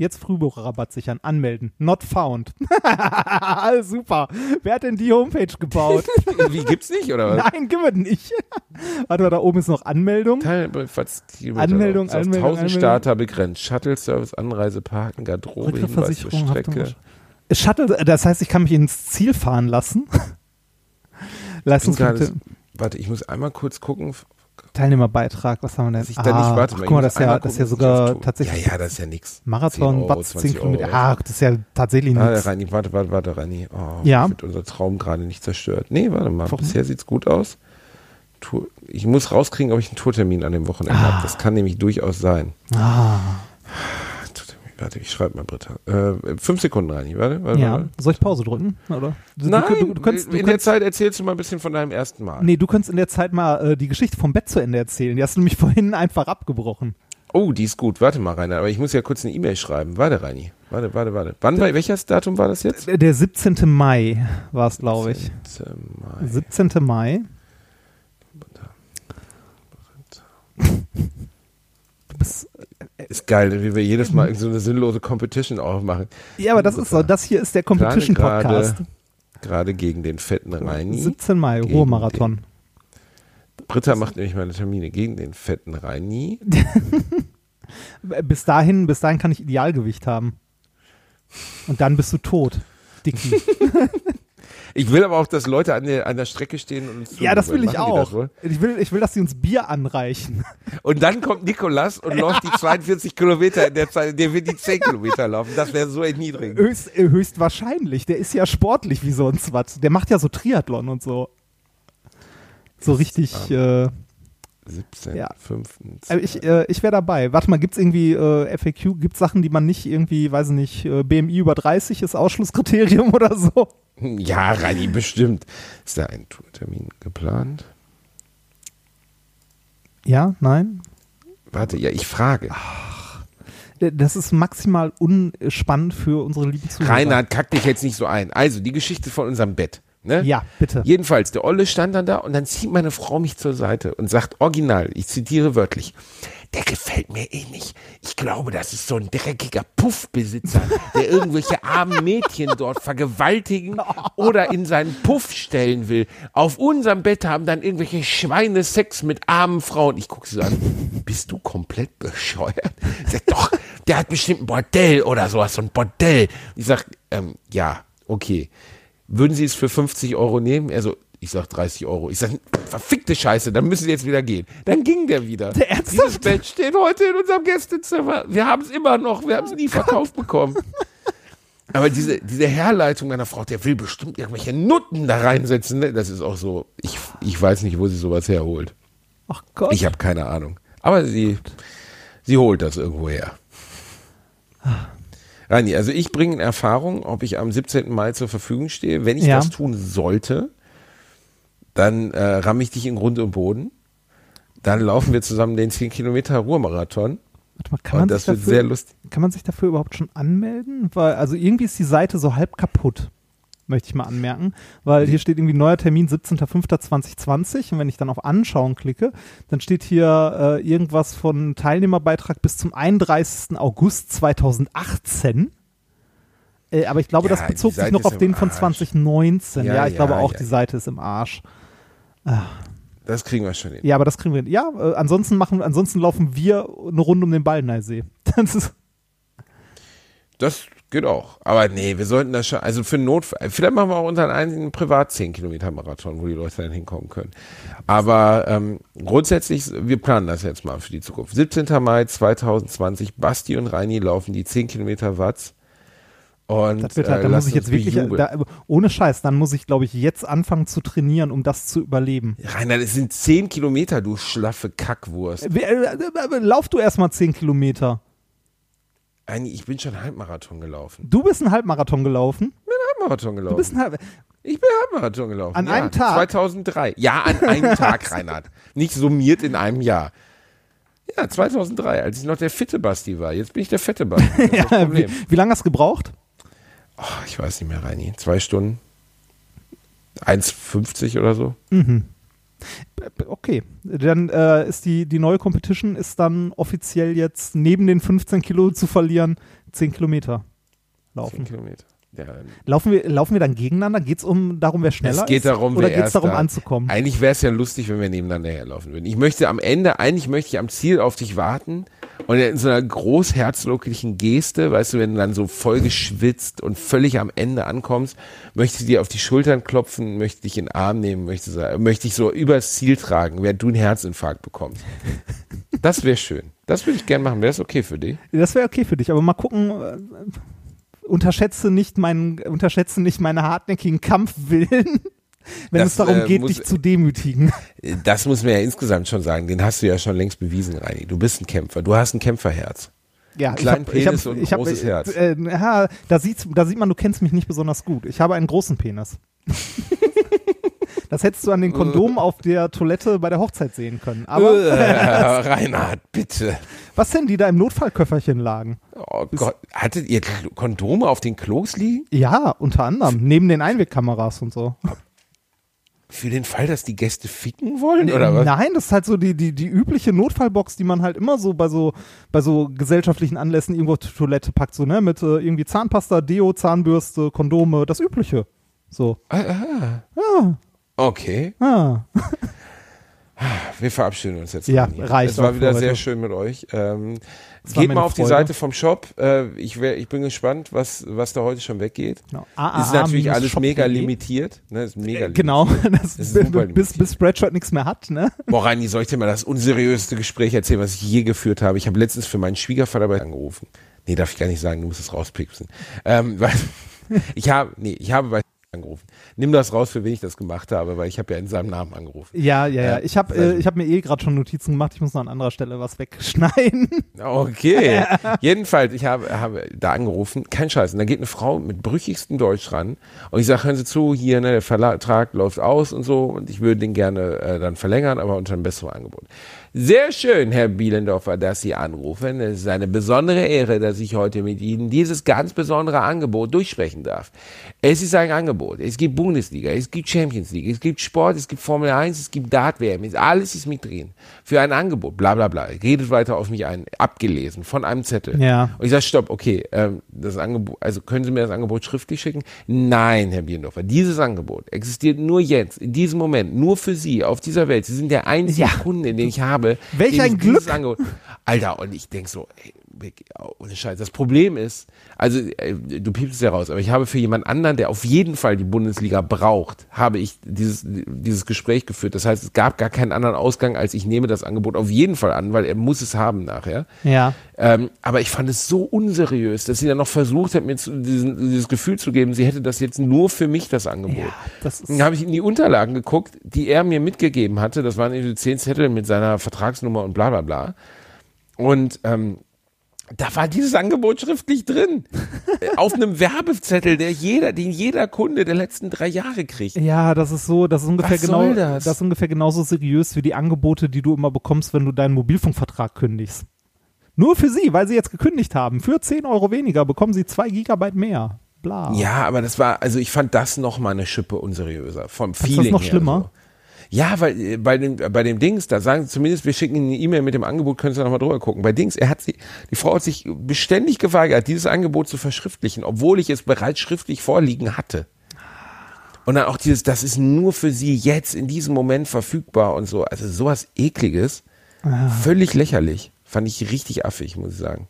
Jetzt Frühbucherrabatt sichern. Anmelden. Not found. Super. Wer hat denn die Homepage gebaut? Wie gibt's nicht, oder was? Nein, gibt es nicht. Warte mal, da oben ist noch Anmeldung. Teilbefahrts Anmeldung, Ist auf Anmeldung, 1000 Anmeldung. Starter begrenzt. Shuttle-Service, Anreise, Parken, Garderobe, Hinweis Haftung. Strecke. Shuttle, das heißt, ich kann mich ins Ziel fahren lassen. Leistungspunkte. Warte, ich muss einmal kurz gucken, Teilnehmerbeitrag, was haben wir denn? dass ich da nicht warte. ach, guck mal, das ist ja, das ist ja sogar tatsächlich Ja, ja, das ist ja nix. Marathon, 10 Euro, Watts, 10 20 Kilometer. Ah, das ist ja tatsächlich Ah, nichts. Reini, warte, warte, warte, Reini. Oh, Ja. Wird unser Traum gerade nicht zerstört. Nee, warte mal. Warum? Bisher sieht's gut aus. Ich muss rauskriegen, ob ich einen Tourtermin an dem Wochenende habe. Das kann nämlich durchaus sein. Ah, Warte, ich schreibe mal, Britta. Äh, fünf Sekunden, Reini. Warte, warte, ja. warte. Soll ich Pause drücken? Oder? Du, Nein, du, du, du in der könntest, Zeit erzählst du mal ein bisschen von deinem ersten Mal. Nee, du könntest in der Zeit mal äh, die Geschichte vom Bett zu Ende erzählen. Die hast du nämlich vorhin einfach abgebrochen. Oh, die ist gut. Warte mal, Rainer. Aber ich muss ja kurz eine E-Mail schreiben. Warte, Reini. Warte, warte, warte. Wann, bei welches Datum war das jetzt? Äh, Der 17. Mai war es, glaube ich. 17. Mai. 17. Mai. Du bist, Ist geil, wie wir jedes Mal so eine sinnlose Competition aufmachen. ja, aber das ist so. Das hier ist der Competition Gerade- Podcast. Gerade gegen den fetten Reini. 17 Mai, Ruhrmarathon. Britta macht nämlich meine Termine gegen den fetten Reini. Bis dahin, bis dahin kann ich Idealgewicht haben. Und dann bist du tot. Dicky. Ich will aber auch, dass Leute an der, an der Strecke stehen und uns ja, das will ich das auch. wohl? Ich will, ich will, dass sie uns Bier anreichen. Und dann kommt Nikolas und läuft die 42 Kilometer in der Zeit, in der wir die 10 Kilometer laufen. Das wäre so erniedrigend. Höchst, höchstwahrscheinlich. Der ist ja sportlich wie sonst was. Der macht ja so Triathlon und so. So richtig, äh, 17, Ja. 5. Also ich, äh, ich wäre dabei. Warte mal, gibt's irgendwie äh, FAQ, gibt's Sachen, die man nicht irgendwie, weiß ich nicht, äh, BMI über 30 ist Ausschlusskriterium oder so? Ja, Reini, bestimmt. Ist da ein Tourtermin geplant? Ja, nein? Warte, ja, ich frage. Äh, Das ist maximal unspannend für unsere lieben Zuhörer. Reinhard, kack dich jetzt nicht so ein. Also, die Geschichte von unserem Bett. Ne? Ja, bitte. Jedenfalls, der Olle stand dann da und dann zieht meine Frau mich zur Seite und sagt original, ich zitiere wörtlich, der gefällt mir eh nicht. Ich glaube, das ist so ein dreckiger Puffbesitzer, der irgendwelche armen Mädchen dort vergewaltigen oder in seinen Puff stellen will. Auf unserem Bett haben dann irgendwelche Schweine Sex mit armen Frauen. Ich gucke sie so an, bist du komplett bescheuert? Ich sag, doch, der hat bestimmt ein Bordell oder sowas, so ein Bordell. Ich sag, ähm, ja, okay. Würden Sie es für 50 Euro nehmen? Er so, ich sag 30 Euro. Ich sag, verfickte Scheiße, dann müssen Sie jetzt wieder gehen. Dann ging der wieder. Der ernsthaft? Dieses Bett steht heute in unserem Gästezimmer. Wir haben es immer noch, wir haben es nie verkauft bekommen. Aber diese, diese Herleitung meiner Frau, der will bestimmt irgendwelche Nutten da reinsetzen. Ne? Das ist auch so, ich, ich weiß nicht, wo sie sowas herholt. Ach Gott. Ich habe keine Ahnung. Aber sie, sie holt das irgendwo her. Rani, also ich bringe in Erfahrung, ob ich am 17. Mai zur Verfügung stehe. Wenn ich Ja. das tun sollte, dann äh, ramme ich dich in Grund und Boden. Dann laufen wir zusammen den 10 Kilometer Ruhrmarathon. Warte mal, kann man, Und das sich wird sehr lustig. kann man sich dafür überhaupt schon anmelden? Weil, also irgendwie ist die Seite so halb kaputt, möchte ich mal anmerken. Weil hier steht irgendwie neuer Termin 17.05.2020 und wenn ich dann auf Anschauen klicke, dann steht hier äh, irgendwas von Teilnehmerbeitrag bis zum 31. August 2018. Äh, aber ich glaube, Ja, das bezog sich noch auf den von Arsch. 2019. Ja, Ja, ich glaube ja, auch, ja. die Seite ist im Arsch. Das kriegen wir schon hin. Ja, aber das kriegen wir hin. Ja, äh, ansonsten machen, ansonsten laufen wir eine Runde um den Ballneisee. Das ist, Das geht auch. Aber nee, wir sollten das schon, also für Notfall, vielleicht machen wir auch unseren einen privat 10 Kilometer Marathon, wo die Leute dann hinkommen können. Aber ähm, grundsätzlich, wir planen das jetzt mal für die Zukunft. 17. Mai 2020, Basti und Reini laufen die 10 Kilometer Watts. Und Das wird halt, äh, da muss ich jetzt wirklich, da, ohne Scheiß, dann muss ich, glaube ich, jetzt anfangen zu trainieren, um das zu überleben. Rainer, das sind 10 Kilometer, du schlaffe Kackwurst. Äh, äh, äh, Lauf du erstmal 10 Kilometer. Reini, ich bin schon Halbmarathon gelaufen. Du bist einen Halbmarathon gelaufen. Halbmarathon gelaufen. Du bist ein Halb Ich bin Halbmarathon gelaufen. An ja. einem Tag? 2003. Ja, an einem Tag, Reinhard. Nicht summiert in einem Jahr. Ja, 2003, als ich noch der fitte Basti war. Jetzt bin ich der fette Basti. Das wie, wie lange hast du gebraucht? Oh, ich weiß nicht mehr, Reini. Zwei Stunden. 1,50 oder so. Mhm. Okay, dann äh, ist die, die neue Competition ist dann offiziell jetzt neben den 15 Kilo zu verlieren 10 Kilometer 10 laufen. Kilometer. Ja, Laufen wir, laufen wir dann gegeneinander? Geht es um darum, wer schneller es geht ist? darum, Oder geht es darum, da- anzukommen? Eigentlich wäre es ja lustig, wenn wir nebeneinander herlaufen würden. Ich möchte am Ende, eigentlich möchte ich am Ziel auf dich warten und in so einer großherzoglichen Geste, weißt du, wenn du dann so voll geschwitzt und völlig am Ende ankommst, möchte ich dir auf die Schultern klopfen, möchte dich in den Arm nehmen, möchte, möchte ich so übers Ziel tragen, während du einen Herzinfarkt bekommst. Das wäre schön. Das würde ich gerne machen. Wäre das okay für dich? Das wäre okay für dich, aber mal gucken. Äh, unterschätze nicht meinen, unterschätze nicht meine hartnäckigen Kampfwillen, wenn Das, es darum äh, geht, muss- dich zu demütigen. Das muss man ja insgesamt schon sagen. Den hast du ja schon längst bewiesen, Reini. Du bist ein Kämpfer. Du hast ein Kämpferherz. Ja, kleinen ich hab, Penis ich hab, und ein ich hab, großes äh, Herz. Äh, ja, da, sieht's, da sieht man, du kennst mich nicht besonders gut. Ich habe einen großen Penis. das hättest du an den Kondomen auf der Toilette bei der Hochzeit sehen können. Aber Äh, Reinhard, bitte. was denn, die da im Notfallköfferchen lagen? Oh Gott, hattet ihr Kondome auf den Klos liegen? Ja, unter anderem. Neben den Einwegkameras und so. Für den Fall, dass die Gäste ficken wollen, oder was? Nein, das ist halt so die, die, die übliche Notfallbox, die man halt immer so bei so, bei so gesellschaftlichen Anlässen irgendwo auf die Toilette packt, so, ne? Mit äh, irgendwie Zahnpasta, Deo, Zahnbürste, Kondome, das Übliche. So. Ah, ah. Ja, Okay, ah. wir verabschieden uns jetzt. Ja, reicht Es war wieder sehr schön mit euch. Ähm, geht mal auf die Freude. Seite vom Shop. Äh, ich, wär, ich bin gespannt, was, was da heute schon weggeht. Genau. ist natürlich alles mega limitiert. Ne? Ist mega limitiert. Genau, das, ist super bis, bis Spreadshirt nichts mehr hat, ne? Boah, Reini, soll ich dir mal das unseriöseste Gespräch erzählen, was ich je geführt habe? Ich habe letztens für meinen Schwiegervater bei angerufen. Nee, darf ich gar nicht sagen, du musst es rauspixen. Ähm, ich habe, nee, ich habe bei angerufen. Nimm das raus, für wen ich das gemacht habe, weil ich habe ja in seinem Namen angerufen. Ja, ja, ja. Ich habe also- äh, ich hab mir eh gerade schon Notizen gemacht. Ich muss noch an anderer Stelle was wegschneiden. Okay. Jedenfalls, ich habe, habe da angerufen, kein Scheiß. Und da geht eine Frau mit brüchigstem Deutsch ran. Und ich sage, hören Sie zu, hier, ne, der Vertrag läuft aus und so. Und ich würde den gerne äh, dann verlängern, aber unter einem besseren Angebot. Sehr schön, Herr Bielendorfer, dass Sie anrufen. Es ist eine besondere Ehre, dass ich heute mit Ihnen dieses ganz besondere Angebot durchsprechen darf. Es ist ein Angebot. Es gibt Bundesliga, es gibt Champions League, es gibt Sport, es gibt Formel 1, es gibt Dart-WM. Es- Alles ist mit drin. Für ein Angebot, bla bla bla. Redet weiter auf mich ein. Abgelesen von einem Zettel. Ja. Und ich sage, stopp, okay, ähm, das Angebot, also können Sie mir das Angebot schriftlich schicken? Nein, Herr Bielendorfer, dieses Angebot existiert nur jetzt, in diesem Moment, nur für Sie auf dieser Welt. Sie sind der einzige Ja. Kunde, den ich habe. Welch dem ein Glück. Alter, und ich denk so, ey, ohne Scheiß. Das Problem ist, also äh, du piepst es ja raus, aber ich habe für jemand anderen, der auf jeden Fall die Bundesliga braucht, habe ich dieses, dieses Gespräch geführt. Das heißt, es gab gar keinen anderen Ausgang, als ich nehme das Angebot auf jeden Fall an, weil er muss es haben nachher. Ja. Ähm, aber ich fand es so unseriös, dass sie dann noch versucht hat, mir zu, diesen, dieses Gefühl zu geben, sie hätte das jetzt nur für mich, das Angebot. Ja, das. Dann habe ich in die Unterlagen geguckt, die er mir mitgegeben hatte. Das waren irgendwie zehn Zettel mit seiner Vertragsnummer und bla bla bla. Und ähm, da war dieses Angebot schriftlich drin. Auf einem Werbezettel, der jeder, den jeder Kunde der letzten drei Jahre kriegt. Ja, das ist so, das ist ungefähr Was genau, soll das? ist ungefähr genauso seriös wie die Angebote, die du immer bekommst, wenn du deinen Mobilfunkvertrag kündigst. Nur für sie, weil sie jetzt gekündigt haben. Für 10 Euro weniger bekommen sie 2 Gigabyte mehr. Bla. Ja, aber das war, also ich fand das noch mal eine Schippe unseriöser. Vom das Feeling noch her schlimmer? Ja, weil äh, bei dem, bei dem Dings, da sagen sie zumindest, wir schicken Ihnen eine E-Mail mit dem Angebot, können Sie noch mal drüber gucken. Bei Dings, er hat sie, die Frau hat sich beständig geweigert, dieses Angebot zu verschriftlichen, obwohl ich es bereits schriftlich vorliegen hatte. Und dann auch dieses, das ist nur für Sie jetzt in diesem Moment verfügbar und so. Also sowas ekliges, völlig lächerlich. Fand ich richtig affig, muss ich sagen.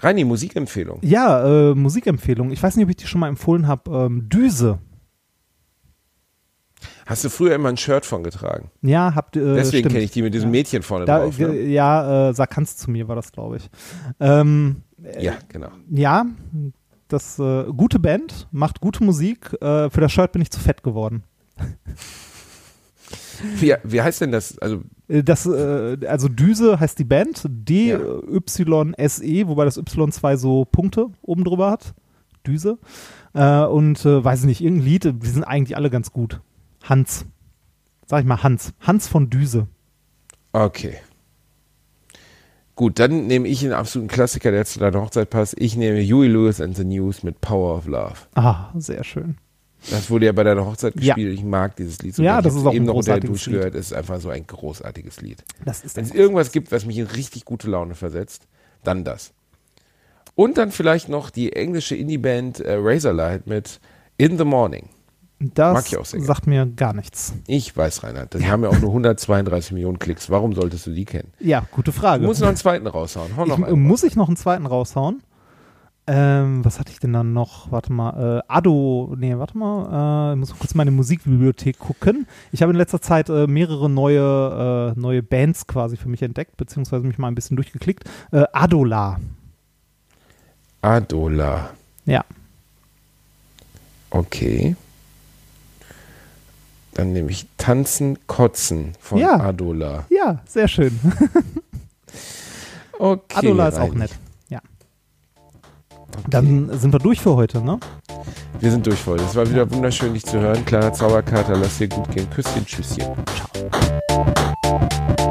Reini, Musikempfehlung. Ja, äh, Musikempfehlung. Ich weiß nicht, ob ich die schon mal empfohlen habe. Ähm, Düse. Hast du früher immer ein Shirt von getragen? Ja, habt äh, Deswegen kenne ich die mit diesem. Mädchen vorne Da, drauf. Ne? ge- ja, äh, sag kannst zu mir war das, glaube ich. Ähm, Ja, genau. ja, das äh, gute Band, macht gute Musik. Äh, für das Shirt bin ich zu fett geworden. Wie, wie heißt denn das? Also, Äh, Das, äh, also Düse heißt die Band. D-Y-S-E, wobei das Y zwei so Punkte oben drüber hat. Düse. Äh, und äh, weiß ich nicht, irgendein Lied, die sind eigentlich alle ganz gut. Hans. Sag ich mal Hans. Hans von Düse. okay. Gut, dann nehme ich einen absoluten Klassiker, der zu deiner Hochzeit passt. Ich nehme Huey Lewis and the News mit Power of Love. Ah, sehr schön. Das wurde ja bei deiner Hochzeit Ja. gespielt. Ich mag dieses Lied so. Ja, das ist auch eben ein noch unter der Dusche Lied. gehört. Es ist einfach so ein großartiges Lied. Wenn es irgendwas gibt, was mich in richtig gute Laune versetzt, dann das. Und dann vielleicht noch die englische Indie-Band äh, Razorlight mit In the Morning. Das mag ich auch sehr sagt mir gar nichts. Ich weiß, Reinhard, die haben ja auch nur 132 Millionen Klicks. Warum solltest du die kennen? Ja, gute Frage. Du musst noch einen zweiten raushauen. Ich, einen. muss ich noch einen zweiten raushauen? Ähm, was hatte ich denn dann noch? Warte mal, äh, Ado, nee, warte mal, äh, ich muss kurz meine Musikbibliothek gucken. Ich habe in letzter Zeit äh, mehrere neue, äh, neue Bands quasi für mich entdeckt, beziehungsweise mich mal ein bisschen durchgeklickt. Äh, Adola, Adola. ja. Okay. Dann nehme ich Tanzen, Kotzen von Ja. Adola. Ja, sehr schön. Okay. Adola ist auch nett. Ja. Dann sind wir durch für heute, ne? Wir sind durch für heute. Es war wieder wunderschön, dich zu hören. Kleiner Zauberkater, lass dir gut gehen. Küsschen, Tschüsschen. Ciao.